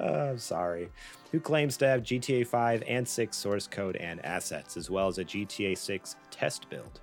Uh, I'm sorry. Who claims to have GTA 5 and 6 source code and assets, as well as a GTA 6 test build.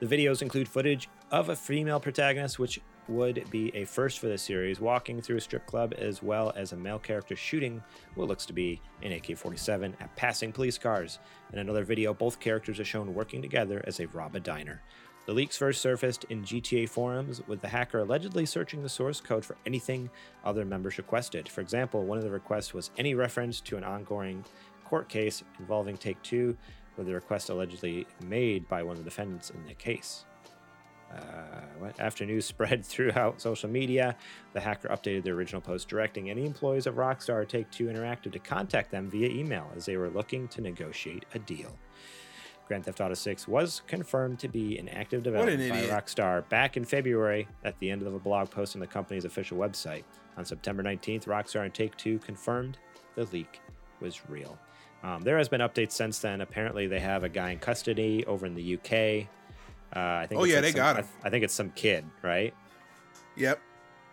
The videos include footage of a female protagonist, which would be a first for the series, walking through a strip club, as well as a male character shooting what looks to be an AK 47 at passing police cars. In another video, both characters are shown working together as they rob a diner. The leaks first surfaced in GTA forums, with the hacker allegedly searching the source code for anything other members requested. For example, one of the requests was any reference to an ongoing court case involving Take Two, with the request allegedly made by one of the defendants in the case. Uh, after news spread throughout social media, the hacker updated the original post directing any employees of Rockstar Take Two Interactive to contact them via email as they were looking to negotiate a deal. Grand Theft Auto 6 was confirmed to be in active development by. Rockstar back in February at the end of a blog post on the company's official website. On September 19th, Rockstar and Take Two confirmed the leak was real. Um, there has been updates since then. Apparently, they have a guy in custody over in the UK. Uh, I think. Oh, it's yeah, like they some- got I, him. I think it's some kid, right? Yep.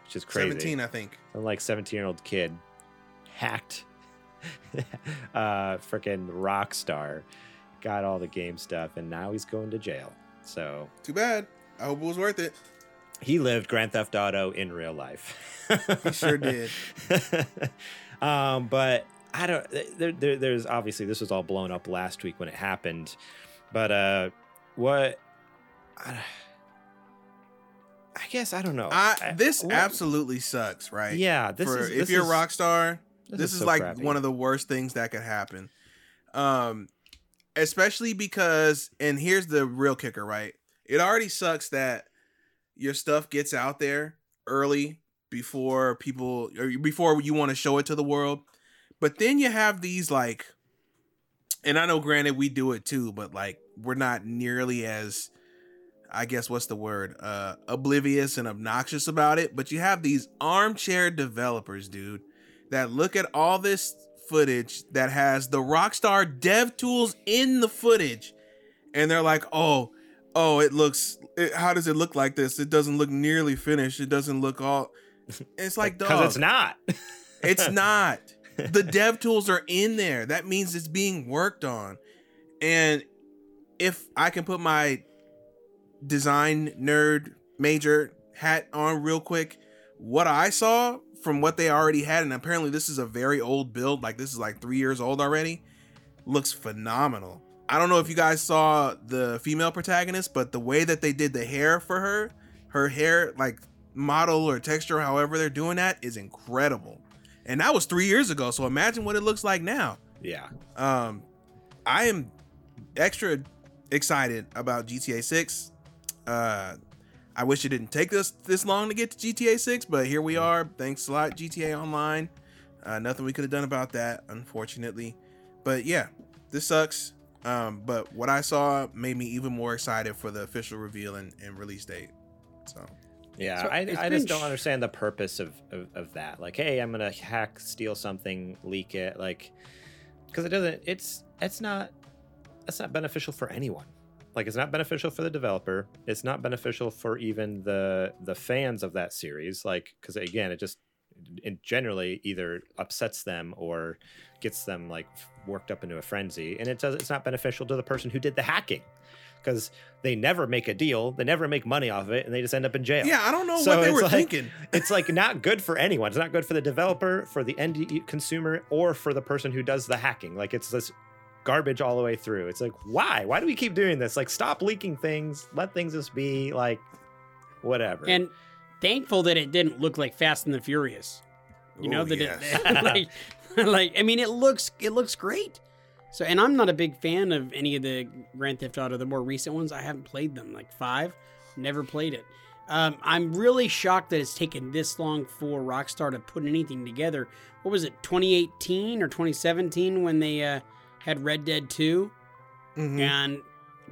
Which is crazy. 17, I think. Some like 17 year old kid hacked uh freaking rock star got all the game stuff, and now he's going to jail. So Too bad. I hope it was worth it. he lived Grand Theft Auto in real life. He sure did. um, but I don't. There, there, there's obviously this was all blown up last week when it happened, but uh, what? I, I guess I don't know. I, this what- absolutely sucks, right? Yeah, this For, is if this you're is- a rock star, this, is, so like crappy. one of the worst things that could happen. Um, especially because, and here's the real kicker, right? It already sucks that your stuff gets out there early before people or before you want to show it to the world. But then you have these like, and I know, granted, we do it too, but like we're not nearly as, I guess, what's the word, uh, oblivious and obnoxious about it. But you have these armchair developers, dude, that look at all this footage that has the Rockstar dev tools in the footage, and they're like, oh, oh, it looks. It, how does it look like this? It doesn't look nearly finished. It doesn't look all. It's like, because it's not. it's not. The dev tools are in there. That means it's being worked on. And if I can put my design nerd major hat on real quick, what I saw from what they already had, and apparently this is a very old build, like this is like three years old already, looks phenomenal. I don't know if you guys saw the female protagonist, but the way that they did the hair for her, her hair, like model or texture, however they're doing that, is incredible. And that was three years ago. So imagine what it looks like now. yeah, Um, I am extra excited about GTA 6. Uh, I wish it didn't take us this long to get to GTA 6, but here we are. Thanks a lot, GTA Online. Uh, nothing we could have done about that, unfortunately. But yeah, this sucks. Um, but what I saw made me even more excited for the official reveal and, and release date. So Yeah, So I, I been just don't understand the purpose of, of, of that. Like, hey, I'm gonna hack, steal something, leak it, like, because it doesn't. It's it's not. That's not beneficial for anyone. Like, it's not beneficial for the developer. It's not beneficial for even the the fans of that series. Like, because again, it just it generally either upsets them or gets them like worked up into a frenzy, and it does. It's not beneficial to the person who did the hacking. Because they never make a deal, they never make money off of it, and they just end up in jail Yeah, I don't know So what they were like- thinking. it's like not good for anyone. It's not good for the developer, for the end consumer, or for the person who does the hacking. Like it's this garbage all the way through. It's like why? Why do we keep doing this? Like stop leaking things. Let things just be like whatever. And thankful that it didn't look like Fast and the Furious. You know Ooh, that yes. it like, like I mean it looks it looks great. So and I'm not a big fan of any of the Grand Theft Auto, the more recent ones. I haven't played them, like five. Never played it. Um, I'm really shocked that it's taken this long for Rockstar to put anything together. What was it, 2018 or 2017 when they uh, had Red Dead 2? Mhm. And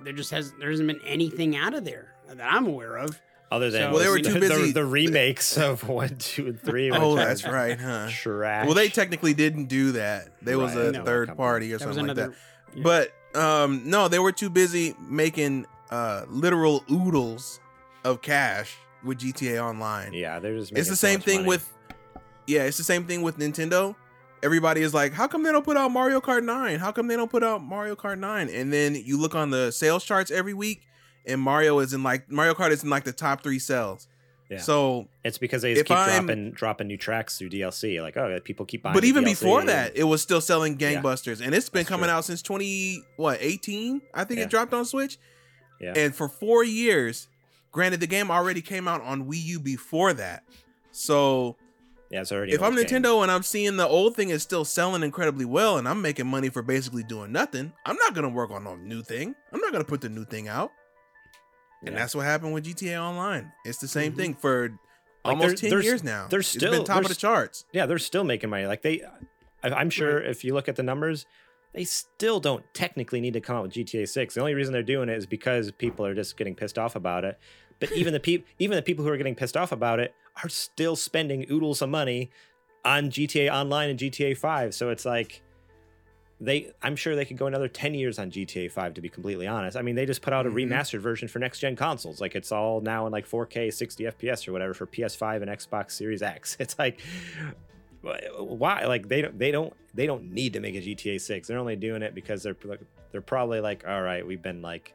there just has there hasn't been anything out of there that I'm aware of. Other than Well, they were the- too busy- The, remakes of one, two, and three. Oh, that's right, huh? Trash. Well, they technically didn't do that. They was Right. a No. third Company. party or That was something like that. yeah. But um, no, they were too busy making uh, literal oodles of cash with GTA Online. yeah, they're just. it's the so same much thing money. with, yeah, it's the same thing with Nintendo. Everybody is like, how come they don't put out Mario Kart 9? How come they don't put out Mario Kart 9? And then you look on the sales charts every week, and Mario is in like Mario Kart is in like the top three sales. Yeah. So, It's because they just keep I'm- dropping dropping new tracks through DLC. Like, oh, people keep buying. but even DLC. before that, it was still selling Yeah. gangbusters, and it's been That's coming true. out since twenty what eighteen? I think Yeah. it dropped on Switch. Yeah. And for four years, granted, the game already came out on Wii U before that. So yeah, it's already. if I'm game. Nintendo and I'm seeing the old thing is still selling incredibly well, and I'm making money for basically doing nothing, I'm not gonna work on a new thing. I'm not gonna put the new thing out. And that's what happened with GTA Online. It's the same Mhm. thing for Like, almost ten years now. they're still- been top of the charts. yeah, they're still making money. Like they, I, I'm sure if you look at the numbers, they still don't technically need to come out with GTA 6. The only reason they're doing it is because people are just getting pissed off about it. But even the people, even the people who are getting pissed off about it are still spending oodles of money on GTA Online and GTA 5. So it's like they, I'm sure they could go another 10 years on GTA 5 to be completely honest. I mean, they just put out a Mhm. remastered version for next gen consoles. Like it's all now in like 4K, 60 FPS or whatever for PS5 and Xbox Series X. It's like why like they don't they don't they don't need to make a GTA 6. They're only doing it because they're they're probably like all right, we've been like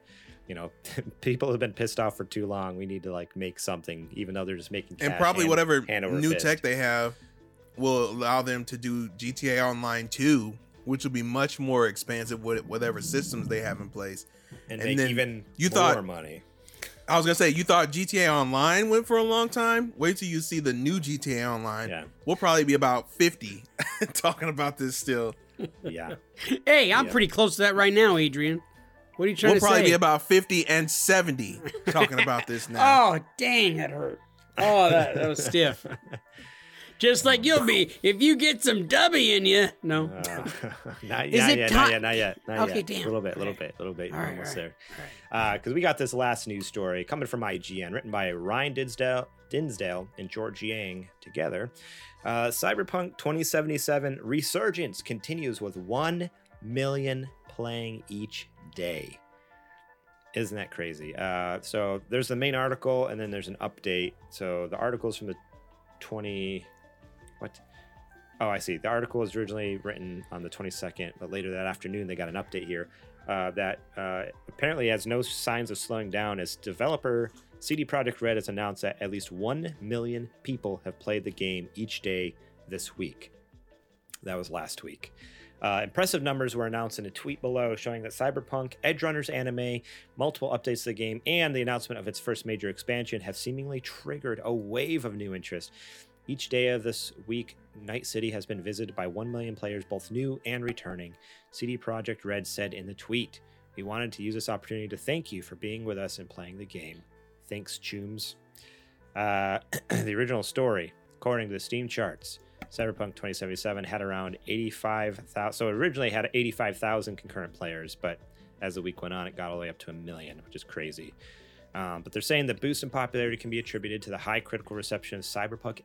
you know, people have been pissed off for too long. We need to like make something, even though they're just making and probably hand- whatever hand over new fist. tech they have will allow them to do GTA Online 2, which will be much more expansive with whatever systems they have in place. and, and make then even you more thought- money. I was gonna say you thought GTA Online went for a long time. Wait till you see the new GTA Online. Yeah, We'll probably be about 50 talking about this still. yeah. Hey, I'm Yeah. pretty close to that right now, Adrian. What are you trying We'll to probably be about 50 and 70 talking about this now. Oh, dang, that hurt. Oh, that, that was stiff. Just like you'll be if you get some dubby in you. No. Uh, not, Is not it yet, ti- not yet, not yet, not Okay, yet. damn. A little bit, a little bit, a little bit. All We're right, almost all right, there. Because we got this last news story coming from IGN, written by Ryan Dinsdale, Dinsdale and George Yang together. Uh, Cyberpunk 2077 resurgence continues with 1 million playing each day. Isn't that crazy? Uh, so there's the main article, and then there's an update. So the article is from the 20. What? Oh, I see. The article was originally written on the 22nd, but later that afternoon they got an update here uh, that uh, apparently has no signs of slowing down as developer CD Projekt Red has announced that at least 1 million people have played the game each day this week. That was last week. Uh, impressive numbers were announced in a tweet below showing that Cyberpunk, Edgerunners anime, multiple updates to the game, and the announcement of its first major expansion have seemingly triggered a wave of new interest. Each day of this week, Night City has been visited by 1 million players, both new and returning. CD Projekt Red said in the tweet, We wanted to use this opportunity to thank you for being with us and playing the game. Thanks, Chooms. Uh, the original story, according to the Steam charts, Cyberpunk 2077 had around 85,000. So originally had 85,000 concurrent players, but as the week went on, it got all the way up to a million, which is crazy. Um, but they're saying the boost in popularity can be attributed to the high critical reception of Cyberpunk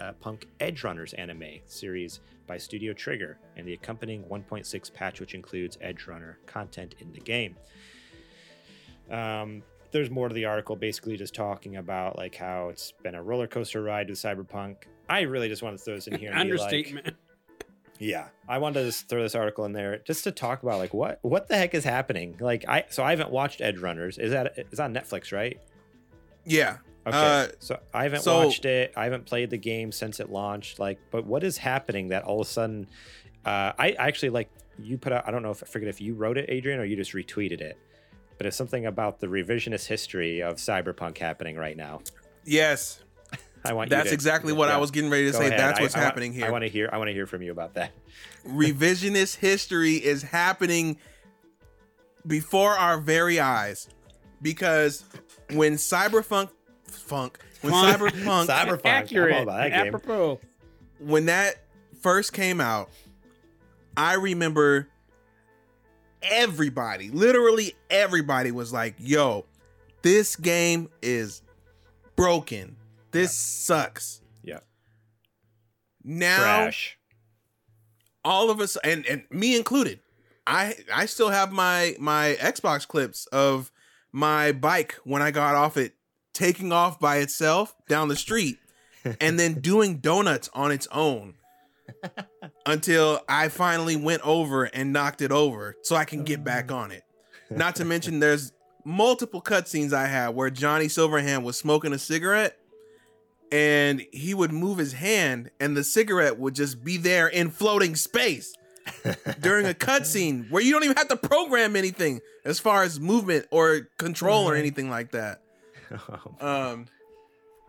uh, Punk Edgerunners anime series by Studio Trigger and the accompanying 1.6 patch, which includes Edgerunner content in the game. Um, there's more to the article, basically just talking about like how it's been a roller coaster ride with Cyberpunk. I really just want to throw this in here. And be like, Understatement. yeah, I wanted to just throw this article in there just to talk about like what what the heck is happening. Like I so I haven't watched Edgerunners. Is that is on Netflix, right? Yeah. Okay. Uh, so I haven't so- watched it. I haven't played the game since it launched. Like, but what is happening that all of a sudden? Uh, I actually like you put out. I don't know if I forget if you wrote it, Adrian, or you just retweeted it. But it's something about the revisionist history of cyberpunk happening right now. Yes. I want you That's to- exactly what I was getting ready to go say. ahead. That's what's I want- happening here. I want to hear. I want to hear from you about that. revisionist history is happening before our very eyes because when cyberpunk funk when cyberpunk Cyberpunk. I'm Accurate. that. Apropos. when that first came out i remember everybody literally everybody was like yo this game is broken this sucks Yeah. now Trash. all of us and and me included i i still have my my xbox clips of my bike when i got off it taking off by itself down the street and then doing donuts on its own until i finally went over and knocked it over so i can get back on it not to mention there's multiple cutscenes i had where johnny silverhand was smoking a cigarette and he would move his hand and the cigarette would just be there in floating space during a cutscene where you don't even have to program anything as far as movement or control or anything like that. Um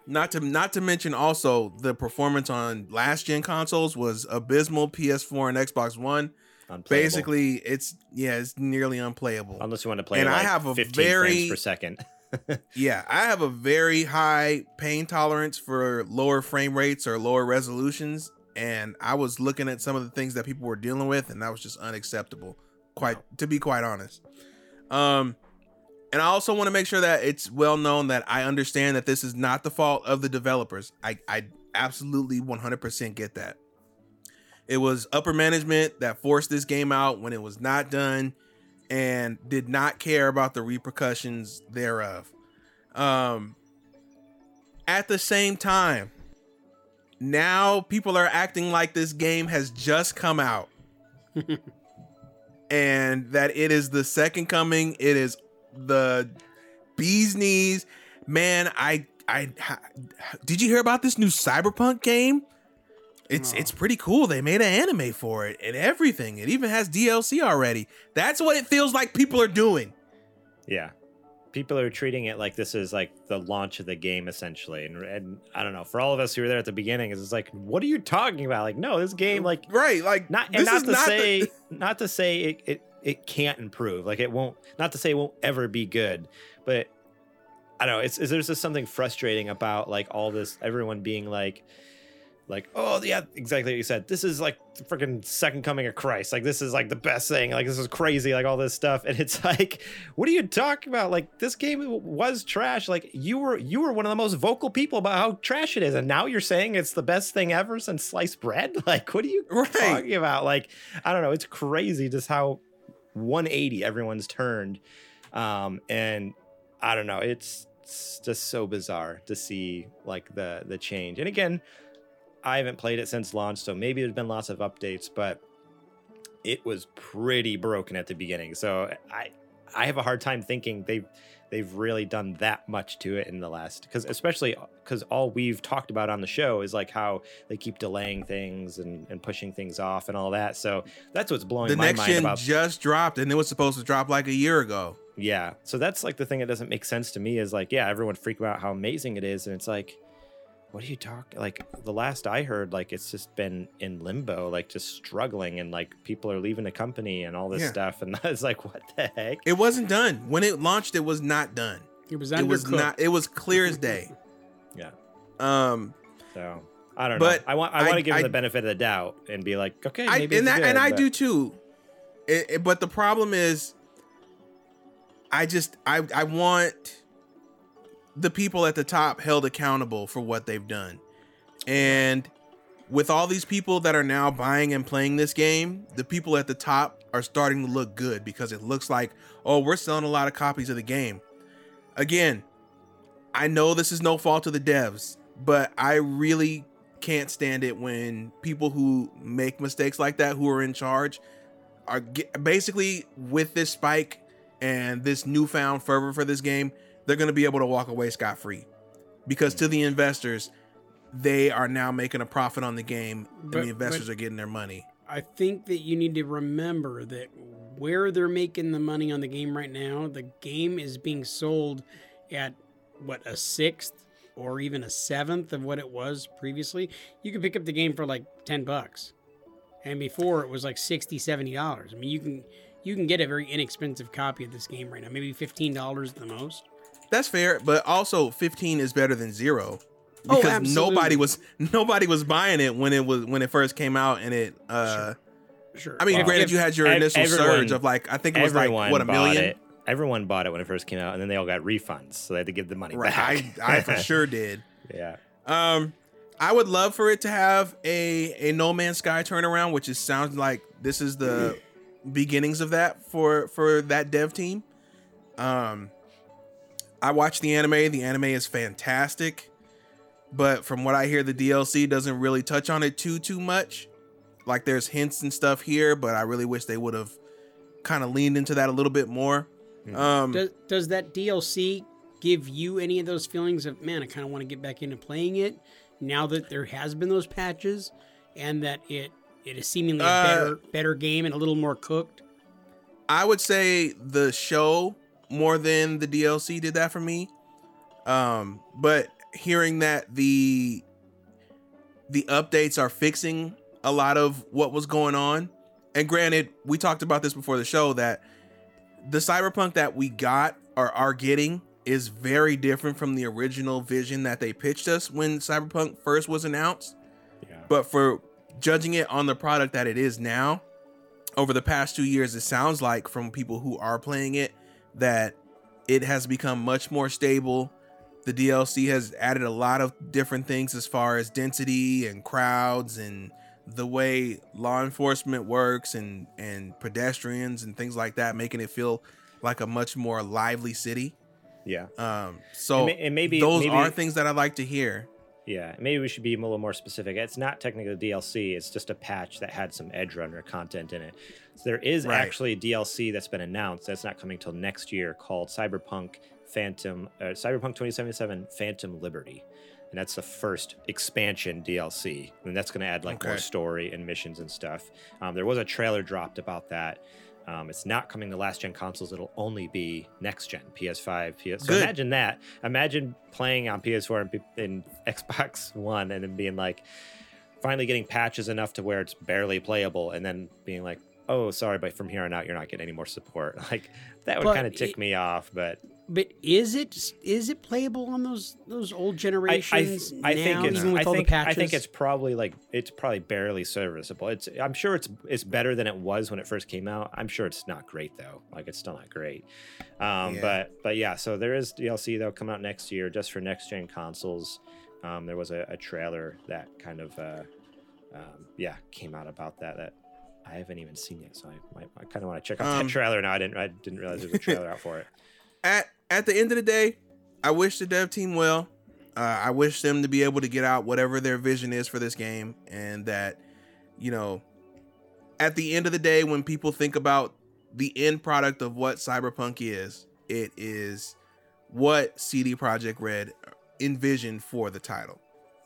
not to not to mention also the performance on last gen consoles was abysmal PS4 and Xbox One. Unplayable. Basically, it's yeah, it's nearly unplayable. unless you want to play and I have a 15 very- frames per second. Yeah, I have a very high pain tolerance for lower frame rates or lower resolutions, and I was looking at some of the things that people were dealing with, and that was just unacceptable. Quite to be quite honest. Um, and I also want to make sure that it's well known that I understand that this is not the fault of the developers. I I absolutely 100% get that. It was upper management that forced this game out when it was not done and did not care about the repercussions thereof. Um at the same time, now people are acting like this game has just come out. and that it is the second coming, it is the bee's knees. Man, I I did you hear about this new Cyberpunk game? It's it's pretty cool. They made an anime for it and everything. It even has DLC already. That's what it feels like people are doing. Yeah. People are treating it like this is like the launch of the game essentially. And, and I don't know, for all of us who were there at the beginning, it's like, what are you talking about? Like, no, this game, like, Right, like not and this not is to not the- say not to say it, it it can't improve. Like it won't not to say it won't ever be good, but I don't know, it's, it's there's just something frustrating about like all this everyone being like like, oh yeah, exactly what you said. This is like the freaking second coming of Christ. Like this is like the best thing. Like this is crazy. Like all this stuff, and it's like, what are you talking about? Like this game was trash. Like you were you were one of the most vocal people about how trash it is, and now you're saying it's the best thing ever since sliced bread. Like what are you Right. talking about? Like I don't know. It's crazy just how 180 everyone's turned, um, and I don't know. It's, it's just so bizarre to see like the the change. And again, I haven't played it since launch, so maybe there's been lots of updates, but it was pretty broken at the beginning. So I I have a hard time thinking they've they've really done that much to it in the last because especially because all we've talked about on the show is like how they keep delaying things and, and pushing things off and all that. So that's what's blowing the my next mind gen about just dropped and it was supposed to drop like a year ago. yeah. So that's like the thing that doesn't make sense to me is like, yeah, everyone freak about how amazing it is. And it's like, what are you talking? Like the last I heard, like it's just been in limbo, like just struggling and like people are leaving the company and all this Yeah. stuff. And I was like, what the heck? It wasn't done. When it launched, it was not done. It was It was not it was clear as day. Yeah. Um So I don't But know. I want, I, I- want to give I- him the benefit of the doubt and be like, okay, I, maybe and it's that, good, and I do too. It- it- but the problem is, I just I I want the people at the top held accountable for what they've done. And with all these people that are now buying and playing this game, the people at the top are starting to look good because it looks like, oh, we're selling a lot of copies of the game. Again, I know this is no fault of the devs, but I really can't stand it when people who make mistakes like that, who are in charge, are basically with this spike and this newfound fervor for this game, they're going to be able to walk away scot free. Because to mm. the investors, they are now making a profit on the game and But- the investors are getting their money. I think that you need to remember that where they're making the money on the game right now, the game is being sold at what a sixth or even a seventh of what it was previously. You could pick up the game for like 10 bucks. And before it was like 60, 70 dollars. I mean, you can you can get a very inexpensive copy of this game right now, maybe $15 at the most. That's fair, but also 15 is better than 0 Oh, because absolutely. nobody was nobody was buying it when it was when it first came out and it uh Sure. I mean, If- granted if- you had your initial everyone- surge of like I think it was like what a million. it. Everyone bought it when it first came out, and then they all got refunds, so they had to give the money Right. back. I I for sure did. Yeah. Um, I would love for it to have a a No Man's Sky turnaround, which is sounds like this is the beginnings of that for for that dev team. Um, I watched the anime. The anime is fantastic, but from what I hear, the DLC doesn't really touch on it too too much. Like there's hints and stuff here, but I really wish they would have kind of leaned into that a little bit more. Um, Does, does that DLC give you any of those feelings of man? I kind of want to get back into playing it now that there has been those patches and that it it is seemingly a Uh, better better game and a little more cooked. I would say the show more than the DLC did that for me. Um, but hearing that the the updates are fixing a lot of what was going on, and granted, we talked about this before the show that the cyberpunk that we got or are getting is very different from the original vision that they pitched us when cyberpunk first was announced Yeah. but for judging it on the product that it is now over the past two years it sounds like from people who are playing it that it has become much more stable. The dlc has added a lot of different things as far as density and crowds and the way law enforcement works and and pedestrians and things like that making it feel like a much more lively city. Yeah. um so And maybe- those maybe- are things that i'd like to hear Yeah, maybe we should be a little more specific. It's not technically a DLC; it's just a patch that had some Edgerunner content in it. So there is Right. actually a DLC that's been announced that's not coming till next year called Cyberpunk Phantom, uh, Cyberpunk 2077 Phantom Liberty, and that's the first expansion DLC, and that's going to add like more story and missions and stuff. Um, there was a trailer dropped about that. Um, it's not coming to last gen consoles. It'll only be next gen PS5. PS. So Good. imagine that. Imagine playing on PS4 and, P- and Xbox One, and then being like, finally getting patches enough to where it's barely playable, and then being like, "Oh, sorry, but from here on out, you're not getting any more support." Like that would kind of tick it- me off. But But is it is it playable on those those old I, I, generations I now, think it's even with I all think the patches? I think it's probably like it's probably barely serviceable. It's I'm sure it's it's better than it was when it first came out. I'm sure it's not great though. Like it's still not great. Um, Yeah. But but yeah, so there is DLC that'll come out next year just for next gen consoles. Um, there was a, a trailer that kind of uh, um, yeah came out about that that I haven't even seen yet. So I might, I kind of want to check out Um, that trailer now. I didn't I didn't realize there was a trailer out for it. at at the end of the day, I wish the dev team well. Uh, I wish them to be able to get out whatever their vision is for this game, and that you know, at the end of the day, when people think about the end product of what Cyberpunk is, it is what CD Projekt Red envisioned for the title.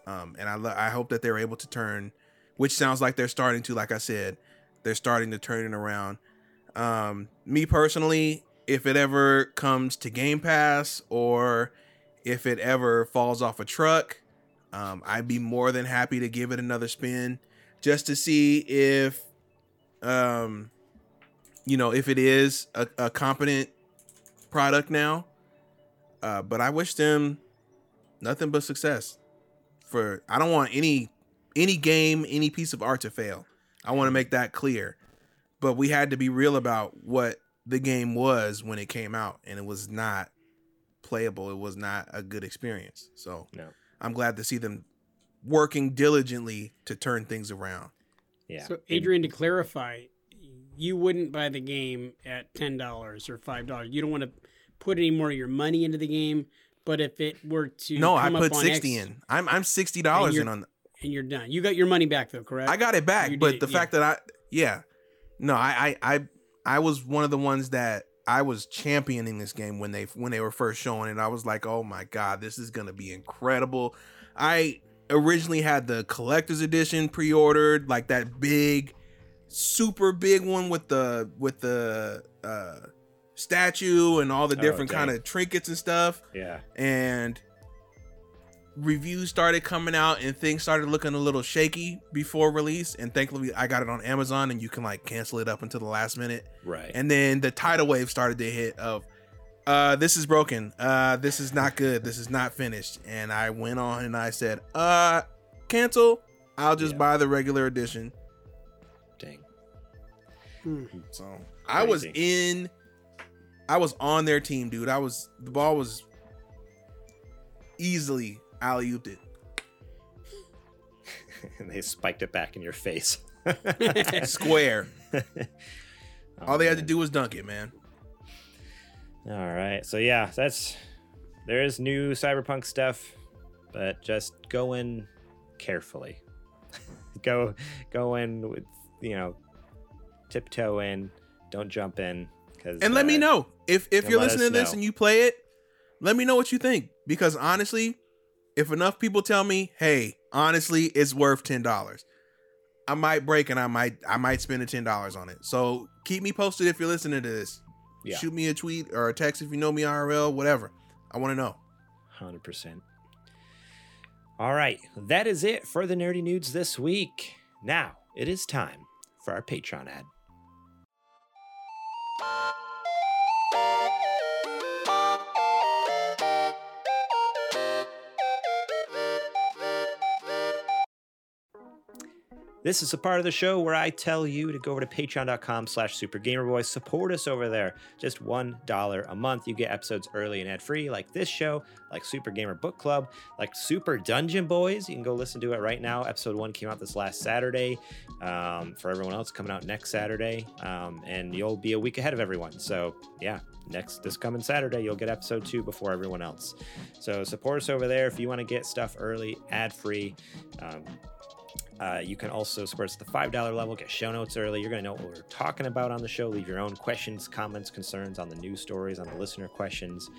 Um, and I lo- I hope that they're able to turn, which sounds like they're starting to. Like I said, they're starting to turn it around. Um, me personally, if it ever comes to Game Pass or if it ever falls off a truck, um, I'd be more than happy to give it another spin just to see if, um, you know, if it is a, a competent product now. Uh, but I wish them nothing but success. For I don't want any any game, any piece of art to fail. I want to make that clear. But we had to be real about what the game was when it came out, and it was not playable. It was not a good experience. So No. I'm glad to see them working diligently to turn things around. Yeah. So, Adrian, to clarify, you wouldn't buy the game at ten dollars or five dollars. You don't want to put any more of your money into the game. But if it were to no, I come up put on sixty X in. I'm I'm sixty dollars in on. and you're done, you got your money back though, correct? I got it back, but did- the yeah. fact that I yeah, no, I I I I was one of the ones that I was championing this game when they when they were first showing it. I was like, oh my god, this is gonna be incredible. I originally had the collector's edition pre-ordered, like that big, super big one with the with the uh statue and all the Oh, different dang. kind of trinkets and stuff yeah. and reviews started coming out and things started looking a little shaky before release and thankfully i got it on amazon and you can like cancel it up until the last minute Right. and then the tidal wave started to hit of uh this is broken uh this is not good this is not finished and i went on and i said uh cancel i'll just Yeah. buy the regular edition Dang. Hmm. so i was in i was on their team dude i was the ball was easily alley ooped it and they spiked it back in your face. square. Oh, All they had to oh, do was dunk it, man. All right. So yeah, that's there is new cyberpunk stuff, but just go in carefully. go go in with you know tiptoe in. Don't jump in because And let me uh, know if if you're listening to this know. and you play it. Let me know what you think because honestly, if enough people tell me, "Hey, honestly, it's worth ten dollars," I might break and I might I might spend the ten dollars on it. So keep me posted if you're listening to this. Yeah. Shoot me a tweet or a text if you know me IRL, whatever. I want to know. Hundred percent. All right, that is it for the nerdy nudes this week. Now it is time for our Patreon ad. This is a part of the show where I tell you to go over to patreon.com slash supergamerboys. Support us over there. Just $1 a month. You get episodes early and ad-free like this show, like Super Gamer Book Club, like Super Dungeon Boys. You can go listen to it right now. Episode one came out this last Saturday. Um, for everyone else, coming out next Saturday. Um, and you'll be a week ahead of everyone. So yeah, next this coming Saturday, you'll get episode two before everyone else. So support us over there if you want to get stuff early, ad-free. Um, uh, you can also support us at the $5 level, get show notes early. You're going to know what we're talking about on the show. Leave your own questions, comments, concerns on the news stories, on the listener questions.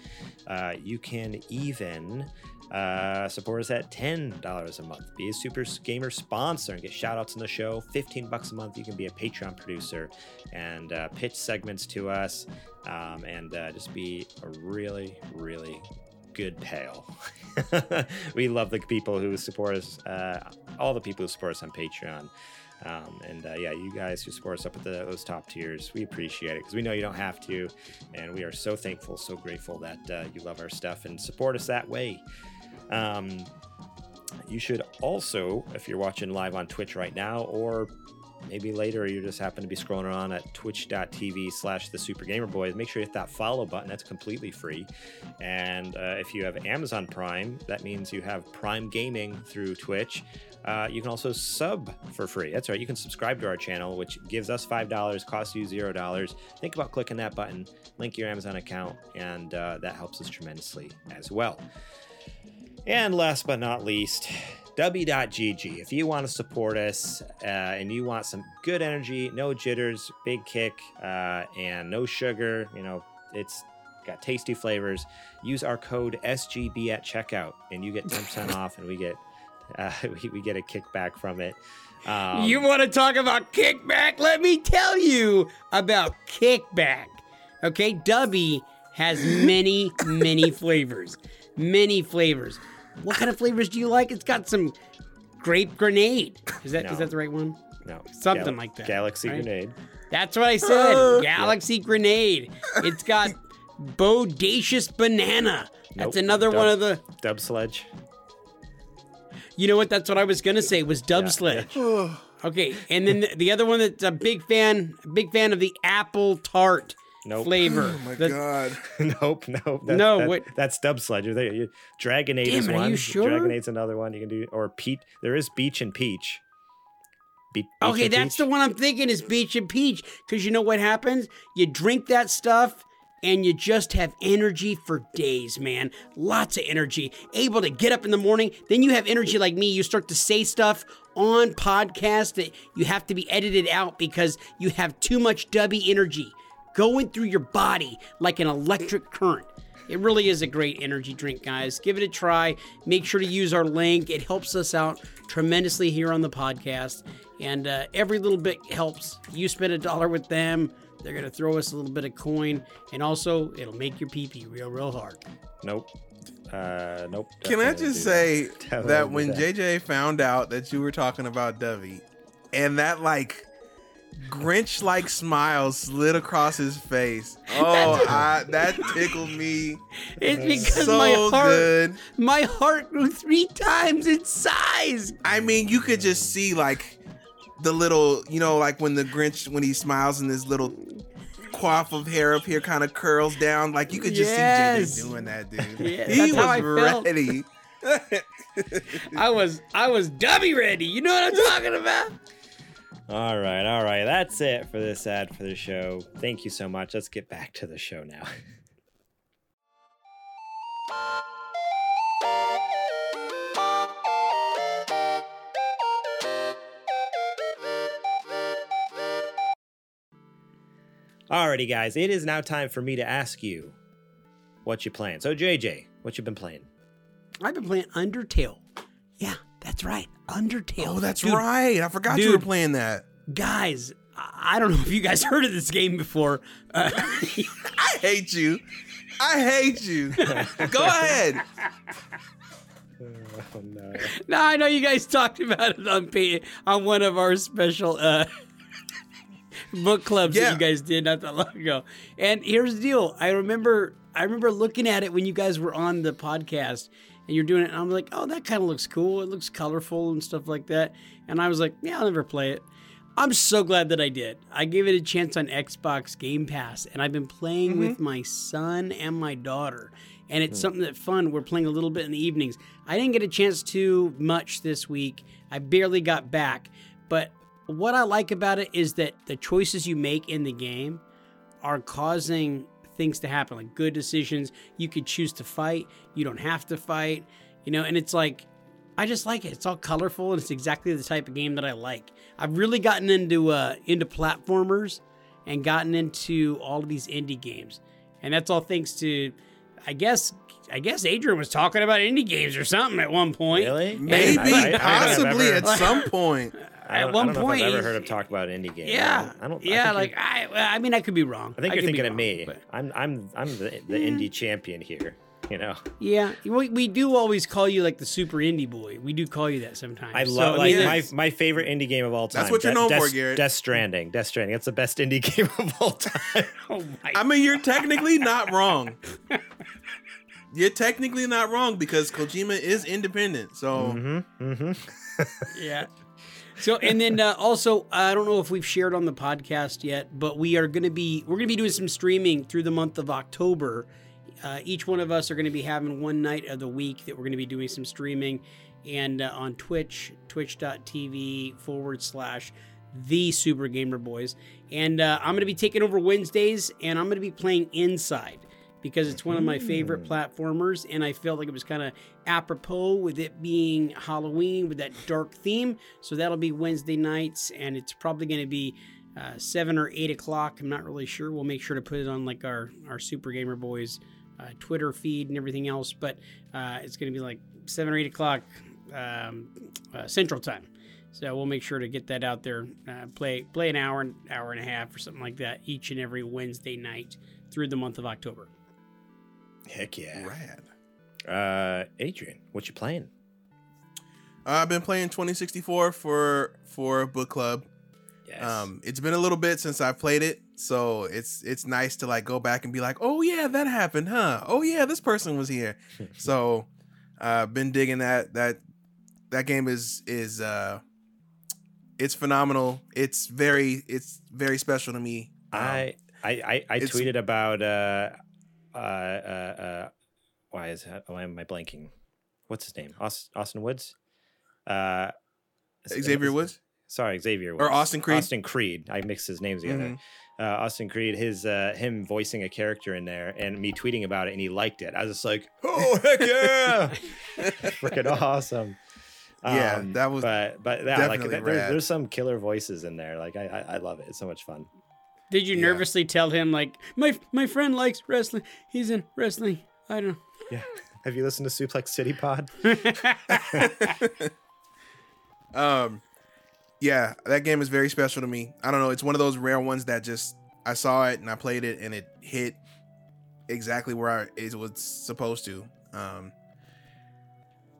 Uh, you can even uh, support us at $10 a month. Be a Super Gamer sponsor and get shout outs on the show. 15 bucks a month. You can be a Patreon producer and uh, pitch segments to us um, and uh, just be a really, really good pal. we love the people who support us, uh, all the people who support us on Patreon. Um, and uh, yeah, you guys who support us up at the, those top tiers, we appreciate it because we know you don't have to. And we are so thankful, so grateful that uh, you love our stuff and support us that way. Um, you should also, if you're watching live on Twitch right now, or maybe later, you just happen to be scrolling around at twitch.tv slash the super gamer boys make sure you hit that follow button. That's completely free. And uh, if you have amazon prime that means you have prime gaming through twitch. Uh, you can also sub for free. That's right. You can subscribe to our channel which gives us five dollars costs you zero dollars. Think about clicking that button link your amazon account and uh, that helps us tremendously as well. And last but not least, W.GG. If you want to support us uh, and you want some good energy, no jitters, big kick, uh, and no sugar, you know, it's got tasty flavors, use our code SGB at checkout and you get 10% off and we get uh, we, we get a kickback from it. Um, you want to talk about kickback? Let me tell you about kickback. Okay, Dubby has many, many flavors. Many flavors. What kind of flavors do you like? It's got some grape grenade. Is that is No. that the right one? no, something like that, Galaxy right? Grenade. That's what I said. Uh. Galaxy grenade. It's got bodacious banana. That's Nope. another Dub- one of the. Dub Sledge. You know what? That's what I was gonna say. Was Dub Yeah. Sledge. Okay, and then the, the other one that's a big fan, big fan of the apple tart. Nope. flavor. Oh my The- god. nope, nope. That's, No, that- wait. That's Dub Sledger. There, you, Dragonade is Damn it, are one. you sure? Dragonade's another one you can do. Or Peach. There is Beach and Peach. Be- Beach Okay, and that's Peach? the one I'm thinking is Beach and Peach. Because you know what happens? You drink that stuff and you just have energy for days, man. Lots of energy. Able to get up in the morning. Then you have energy like me. You start to say stuff on podcast that you have to be edited out because you have too much dubby energy going through your body like an electric current. It really is a great energy drink, guys. Give it a try. Make sure to use our link. It helps us out tremendously here on the podcast. And uh, every little bit helps. You spend a dollar with them, they're going to throw us a little bit of coin. And also, it'll make your pee pee real, real hard. Nope. Uh, nope. Can I just say Definitely that when that. JJ found out that you were talking about Dubby, and that like Grinch like smile slid across his face. Oh, I, that tickled me It's because so my heart, good. my heart grew three times its size. I mean, you could just see like the little, you know, like when the Grinch when he smiles and his little coif of hair up here kind of curls down. Like you could just Yes. see JJ doing that, dude. Yeah, he was how I felt. ready. I was, I was dubby ready. You know what I'm talking about? All right, all right. That's it for this ad for the show. Thank you so much. Let's get back to the show now. Alrighty, guys. It is now time for me to ask you what you playing. So, JJ, what you been playing? I've been playing Undertale. Yeah, that's right. Undertale. Oh, that's Dude, right. I forgot you were playing that. Guys, I I don't know if you guys heard of this game before. Uh, I hate you. I hate you. Go ahead. Oh no. now I know you guys talked about it on pa- on one of our special uh, book clubs Yeah. that you guys did not that long ago. And here's the deal: I remember I remember looking at it when you guys were on the podcast and you're doing it, and I'm like, oh, that kind of looks cool. It looks colorful and stuff like that. And I was like, yeah, I'll never play it. I'm so glad that I did. I gave it a chance on Xbox Game Pass, and I've been playing with mm-hmm. my son and my daughter. And it's hmm. something that fun. We're playing a little bit in the evenings. I didn't get a chance to much this week. I barely got back. But what I like about it is that the choices you make in the game are causing things to happen, like good decisions. You could choose to fight, you don't have to fight, you know, and it's like, I just like it. It's all colorful and it's exactly the type of game that I like. I've really gotten into uh, into platformers and gotten into all of these indie games, and that's all thanks to, I guess, I guess Adrian was talking about indie games or something at one point. Really? Maybe, I- I- I don't think I've possibly at some point. I don't, At one I point, I've ever heard him talk about an indie game. Yeah, I don't. I yeah, think like I, I mean, I could be wrong. I think you're could be thinking of me. but- I'm I'm I'm the, the indie champion here. You know, Yeah, we, we do always call you like the super indie boy. We do call you that sometimes. I love mean, like mean, my my favorite indie game of all time. That's what you're De- known for, Death- Garrett. Death Stranding. Death Stranding. That's the best indie game of all time. Oh my! I mean, you're technically not wrong. You're technically not wrong because Kojima is independent. So mm-hmm, mm-hmm. yeah. So and then uh, also I don't know if we've shared on the podcast yet, but we are going to be we're going to be doing some streaming through the month of October. Uh, each one of us are going to be having one night of the week that we're going to be doing some streaming, and uh, on Twitch, twitch.tv forward slash the Super Gamer Boys, and uh, I'm going to be taking over Wednesdays, and I'm going to be playing Inside because it's one of my favorite platformers, and I felt like it was kind of apropos with it being Halloween with that dark theme. So that'll be Wednesday nights, and it's probably going to be uh, seven or eight o'clock. I'm not really sure. We'll make sure to put it on like our our Super Gamer Boys uh, Twitter feed and everything else, but uh, it's going to be like seven or eight o'clock um, uh, Central Time. So we'll make sure to get that out there. Uh, play play an hour, an hour and a half, or something like that each and every Wednesday night through the month of October. Heck yeah. rad. Uh, Adrian, what you playing? I've been playing 2064 for for book club. Yes. Um, it's been a little bit since I've played it, so it's it's nice to like go back and be like, oh yeah, that happened, huh? Oh yeah, this person was here. so, uh, been digging that that that game is is uh, it's phenomenal. It's very it's very special to me. Um, I I I, I tweeted about uh uh uh, uh why is that, why am I blanking? What's his name? Aus- Austin Woods. Uh, Xavier is- Woods. Sorry, Xavier Or Austin Creed? Austin Creed. I mixed his names together. Mhm. Uh, Austin Creed, his uh, him voicing a character in there, and me tweeting about it, and he liked it. I was just like, "Oh heck yeah, freaking awesome!" Yeah, Um, that was But but yeah, like there's, there's some killer voices in there. Like I, I I love it. It's so much fun. Did you Yeah. nervously tell him like my my friend likes wrestling? He's in wrestling. I don't. Know. Yeah. Have you listened to Suplex City Pod? Um, yeah, that game is very special to me. I don't know. It's one of those rare ones that just I saw it and I played it and it hit exactly where I, it was supposed to. Um,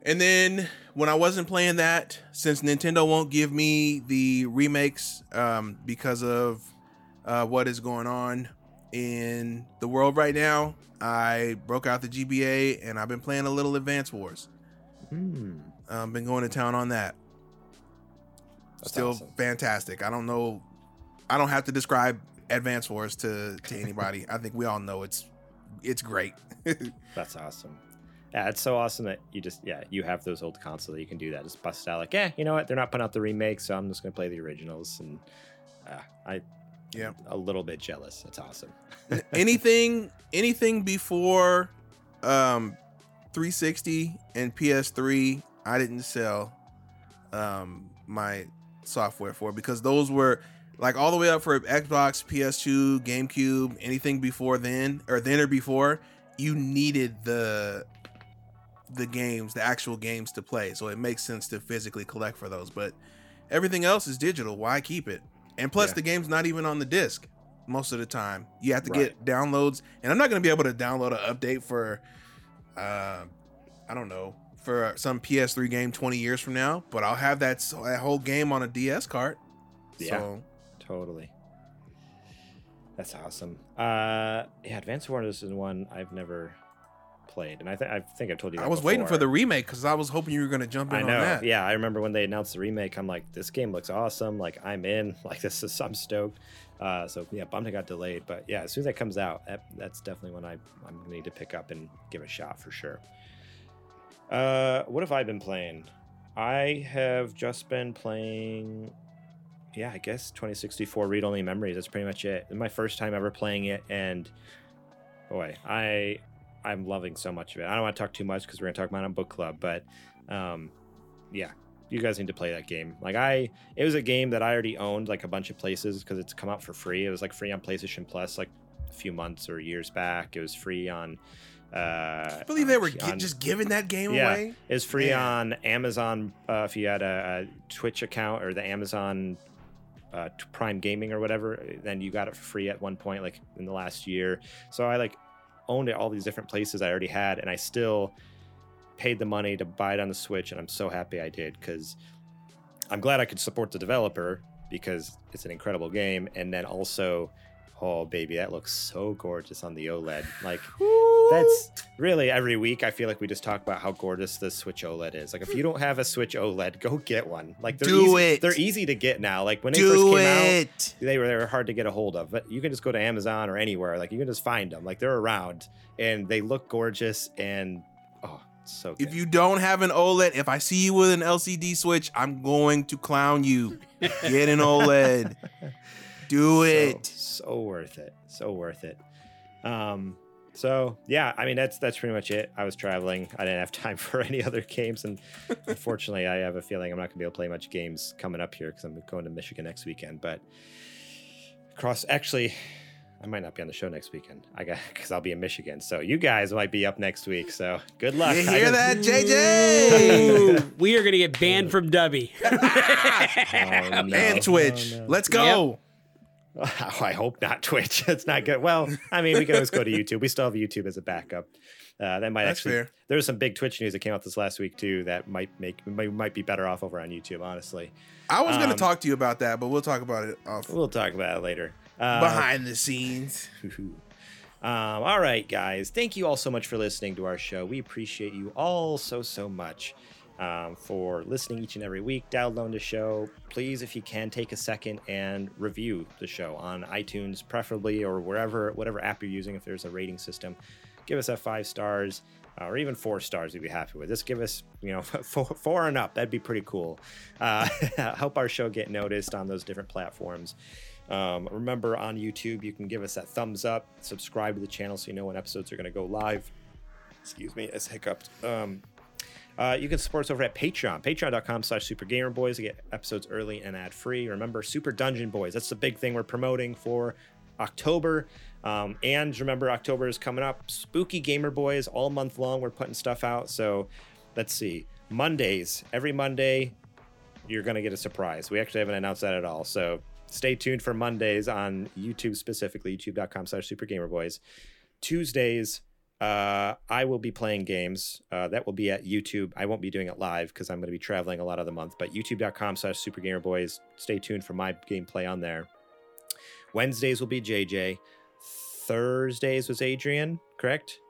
and then when I wasn't playing that, since Nintendo won't give me the remakes um, because of uh, what is going on in the world right now, I broke out the GBA and I've been playing a little Advance Wars. Hmm. Um, been going to town on that. That's Still awesome. fantastic. I don't know. I don't have to describe Advance Wars to to anybody. I think we all know it's it's great. That's awesome. Yeah, it's so awesome that you just yeah you have those old consoles that you can do that. Just bust out like yeah, you know what? They're not putting out the remake, so I'm just gonna play the originals. And uh, I Yeah. a little bit jealous. That's awesome. anything anything before um 360 and PS3, I didn't sell um my software for because those were like all the way up for Xbox, PS2, GameCube, anything before then or then or before, you needed the the games, the actual games to play. So it makes sense to physically collect for those, but everything else is digital. Why keep it? And plus Yeah. the game's not even on the disc most of the time. You have to Right. get downloads, and I'm not going to be able to download an update for, uh, I don't know, for some PS3 game 20 years from now. But I'll have that, so that whole game on a DS card. Yeah. So Totally. That's awesome. Uh, yeah, Advanced Wars is one I've never played, and I, th- I think I told you. I was waiting for the remake because I was hoping you were going to jump in I on know. that. Yeah, I remember when they announced the remake. I'm like, this game looks awesome. Like, I'm in. Like, this is. I'm stoked. Uh, so yeah, bummed it got delayed, but yeah, as soon as that comes out, that, that's definitely one I I'm gonna need to pick up and give a shot for sure. Uh, what have I been playing? I have just been playing. Yeah, I guess 2064 read only memories. That's pretty much it. My first time ever playing it, and boy, I I'm loving so much of it. I don't want to talk too much because we're gonna talk about it on book club, but um, yeah, you guys need to play that game. Like I, it was a game that I already owned like a bunch of places because it's come out for free. It was like free on PlayStation Plus like a few months or years back. It was free on. Uh, I believe they were on- just giving that game Yeah. away. It was free Man. on Amazon uh, if you had a, a Twitch account or the Amazon uh, Prime Gaming or whatever. Then you got it for free at one point, like in the last year. So I like owned it all these different places I already had, and I still paid the money to buy it on the Switch, and I'm so happy I did because I'm glad I could support the developer because it's an incredible game, and then also. Oh baby, that looks so gorgeous on the OLED. Like that's really every week. I feel like we just talk about how gorgeous the Switch OLED is. Like if you don't have a Switch OLED, go get one. Like they're Do easy, it. They're easy to get now. Like when they first Do came out, they were they were hard to get a hold of. But you can just go to Amazon or anywhere. Like you can just find them. Like they're around and they look gorgeous and oh, so good. If you don't have an OLED, if I see you with an LCD switch, I'm going to clown you. Get an OLED. Do it. so worth it so worth it um so yeah i mean that's that's pretty much it i was traveling i didn't have time for any other games and unfortunately i have a feeling i'm not going to be able to play much games coming up here because i'm going to michigan next weekend but cross actually i might not be on the show next weekend i got because i'll be in michigan so you guys might be up next week so good luck You I hear that, JJ? Ooh, we are gonna get banned from Dubby. Oh, no. and Twitch. Oh, no. Let's go. Oh, I hope not Twitch. It's not good. Well, I mean, we can always go to YouTube. We still have YouTube as a backup. Uh, that might That's actually. fair. There was some big Twitch news that came out this last week too. That might make might, might be better off over on YouTube. Honestly, I was going Um, to talk to you about that, but we'll talk about it off we'll talk about it later. Uh, behind the scenes. um, all right, guys. Thank you all so much for listening to our show. We appreciate you all so so much. Um, for listening each and every week, download the show. Please, if you can, take a second and review the show on iTunes, preferably, or wherever, whatever app you're using. If there's a rating system, give us a five stars uh, or even four stars. We'd be happy with. Just give us, you know, four, four and up. That'd be pretty cool. Uh, help our show get noticed on those different platforms. Um, remember on YouTube, you can give us that thumbs up, subscribe to the channel so you know when episodes are going to go live. Excuse me, it's hiccuped. Um, uh, you can support us over at Patreon, patreon.com slash supergamerboys to get episodes early and ad free. Remember, Super Dungeon Boys, that's the big thing we're promoting for October. Um, and remember, October is coming up. Spooky Gamer Boys all month long. We're putting stuff out. So let's see. Mondays, every Monday, you're going to get a surprise. We actually haven't announced that at all. So stay tuned for Mondays on YouTube specifically, youtube.com slash supergamerboys. Tuesdays, uh, I will be playing games. Uh, that will be at YouTube. I won't be doing it live because I'm going to be traveling a lot of the month. But youtube.com slash supergamerboys. Stay tuned for my gameplay on there. Wednesdays will be JJ. Thursdays was Adrian, correct?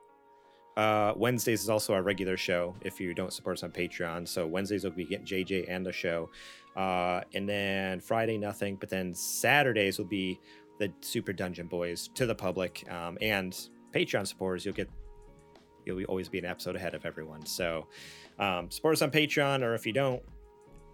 Uh, Wednesdays is also our regular show if you don't support us on Patreon. So Wednesdays will be getting JJ and the show. Uh, and then Friday, nothing. But then Saturdays will be the Super Dungeon Boys to the public. Um, and Patreon supporters, you'll get you'll always be an episode ahead of everyone. So um, support us on Patreon, or if you don't,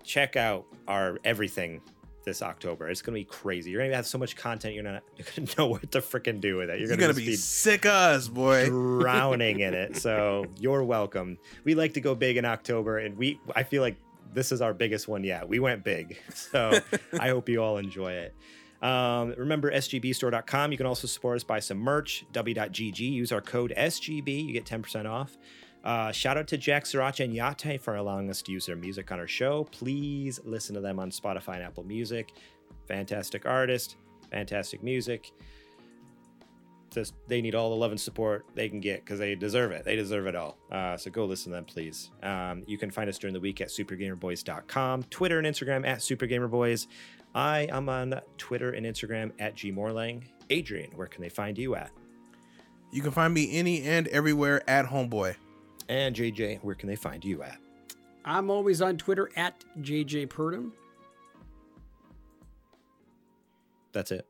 check out our everything this October. It's gonna be crazy. You're gonna have so much content. You're not you're gonna know what to freaking do with it. You're You're gonna, gonna just be sick of us, boy. drowning in it. So you're welcome. We like to go big in October, and we I feel like this is our biggest one yet. We went big, so I hope you all enjoy it. Um, remember sgbstore.com. You can also support us by some merch. w.gg. Use our code SGB. You get 10% off. Uh, shout out to Jack Sriracha and Yate for allowing us to use their music on our show. Please listen to them on Spotify and Apple Music. Fantastic artist, fantastic music. Just they need all the love and support they can get because they deserve it. They deserve it all. Uh, so go listen to them, please. Um, you can find us during the week at supergamerboys.com, Twitter and Instagram at supergamerboys. I am on Twitter and Instagram at gmorlang. Adrian, where can they find you at? You can find me any and everywhere at Homeboy. And JJ, where can they find you at? I'm always on Twitter at JJ Purdom. That's it.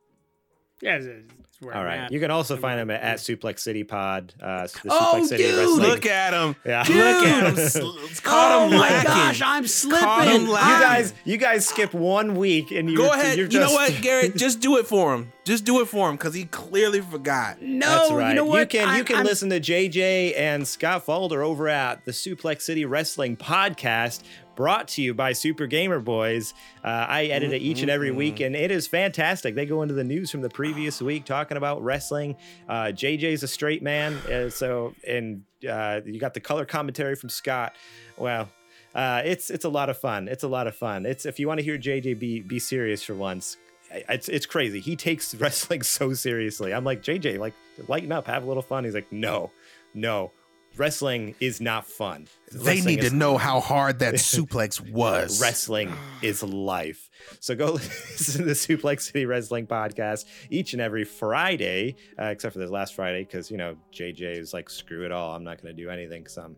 Yeah, it's, it's where All I'm right. at. You can also find them at, at Suplex City Pod. Uh, the Oh, Suplex City dude, Wrestling. Look at him. Yeah. Look at him. Sl- Caught oh him my lacking. gosh, I'm slipping. You guys, you guys skip one week and you Go ahead. You're You know what, Garrett? Just do it for him. Just do it for him because he clearly forgot. no, That's right. you know what? can you I'm- can I'm- listen to JJ and Scott Falder over at the Suplex City Wrestling Podcast, brought to you by Super Gamer Boys. Uh, I edit it each and every week, and it is fantastic. They go into the news from the previous week talking about wrestling. Uh, JJ's a straight man, uh, so and uh, you got the color commentary from Scott. Well. Uh, it's it's a lot of fun. It's a lot of fun. It's if you want to hear JJ be be serious for once, it's it's crazy. He takes wrestling so seriously. I'm like JJ, like lighten up, have a little fun. He's like, no, no, wrestling is not fun. They need to know how hard that suplex was. Wrestling is life. So go listen to the Suplex City Wrestling podcast each and every Friday, uh, except for this last Friday, because you know JJ is like, screw it all. I'm not going to do anything because I'm,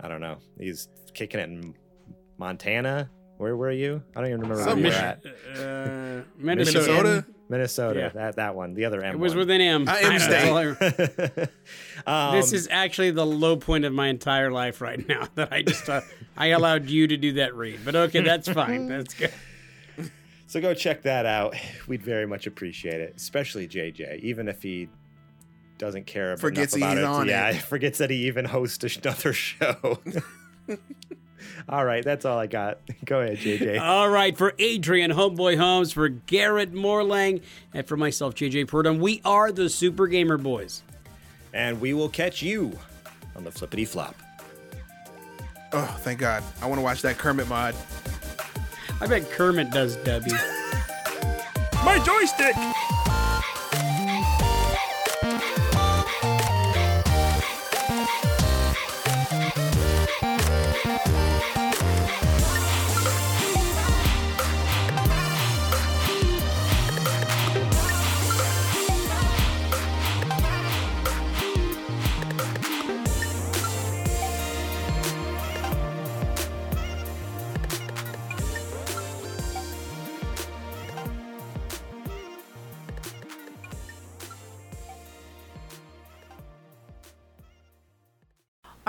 I don't know. He's kicking it in Montana. Where were you? I don't even remember where you were at. Uh, Minnesota? Minnesota. Minnesota. Yeah. That that one. The other M. It was one. with an M. I am staying. um, This is actually the low point of my entire life right now. That I just uh, I allowed you to do that read, but okay, that's fine. That's good. So go check that out. We'd very much appreciate it, especially JJ, even if he doesn't care Forgets enough about he's it. on yeah, it. forgets that he even hosts another show. All right, that's all I got. Go ahead, JJ. All right, for Adrian Homeboy Holmes, for Garrett Morlang, and for myself, JJ Purdom, we are the Super Gamer Boys. and we will catch you on the flippity flop. Oh, thank God. I want to watch that Kermit mod. I bet Kermit does Debbie. My joystick!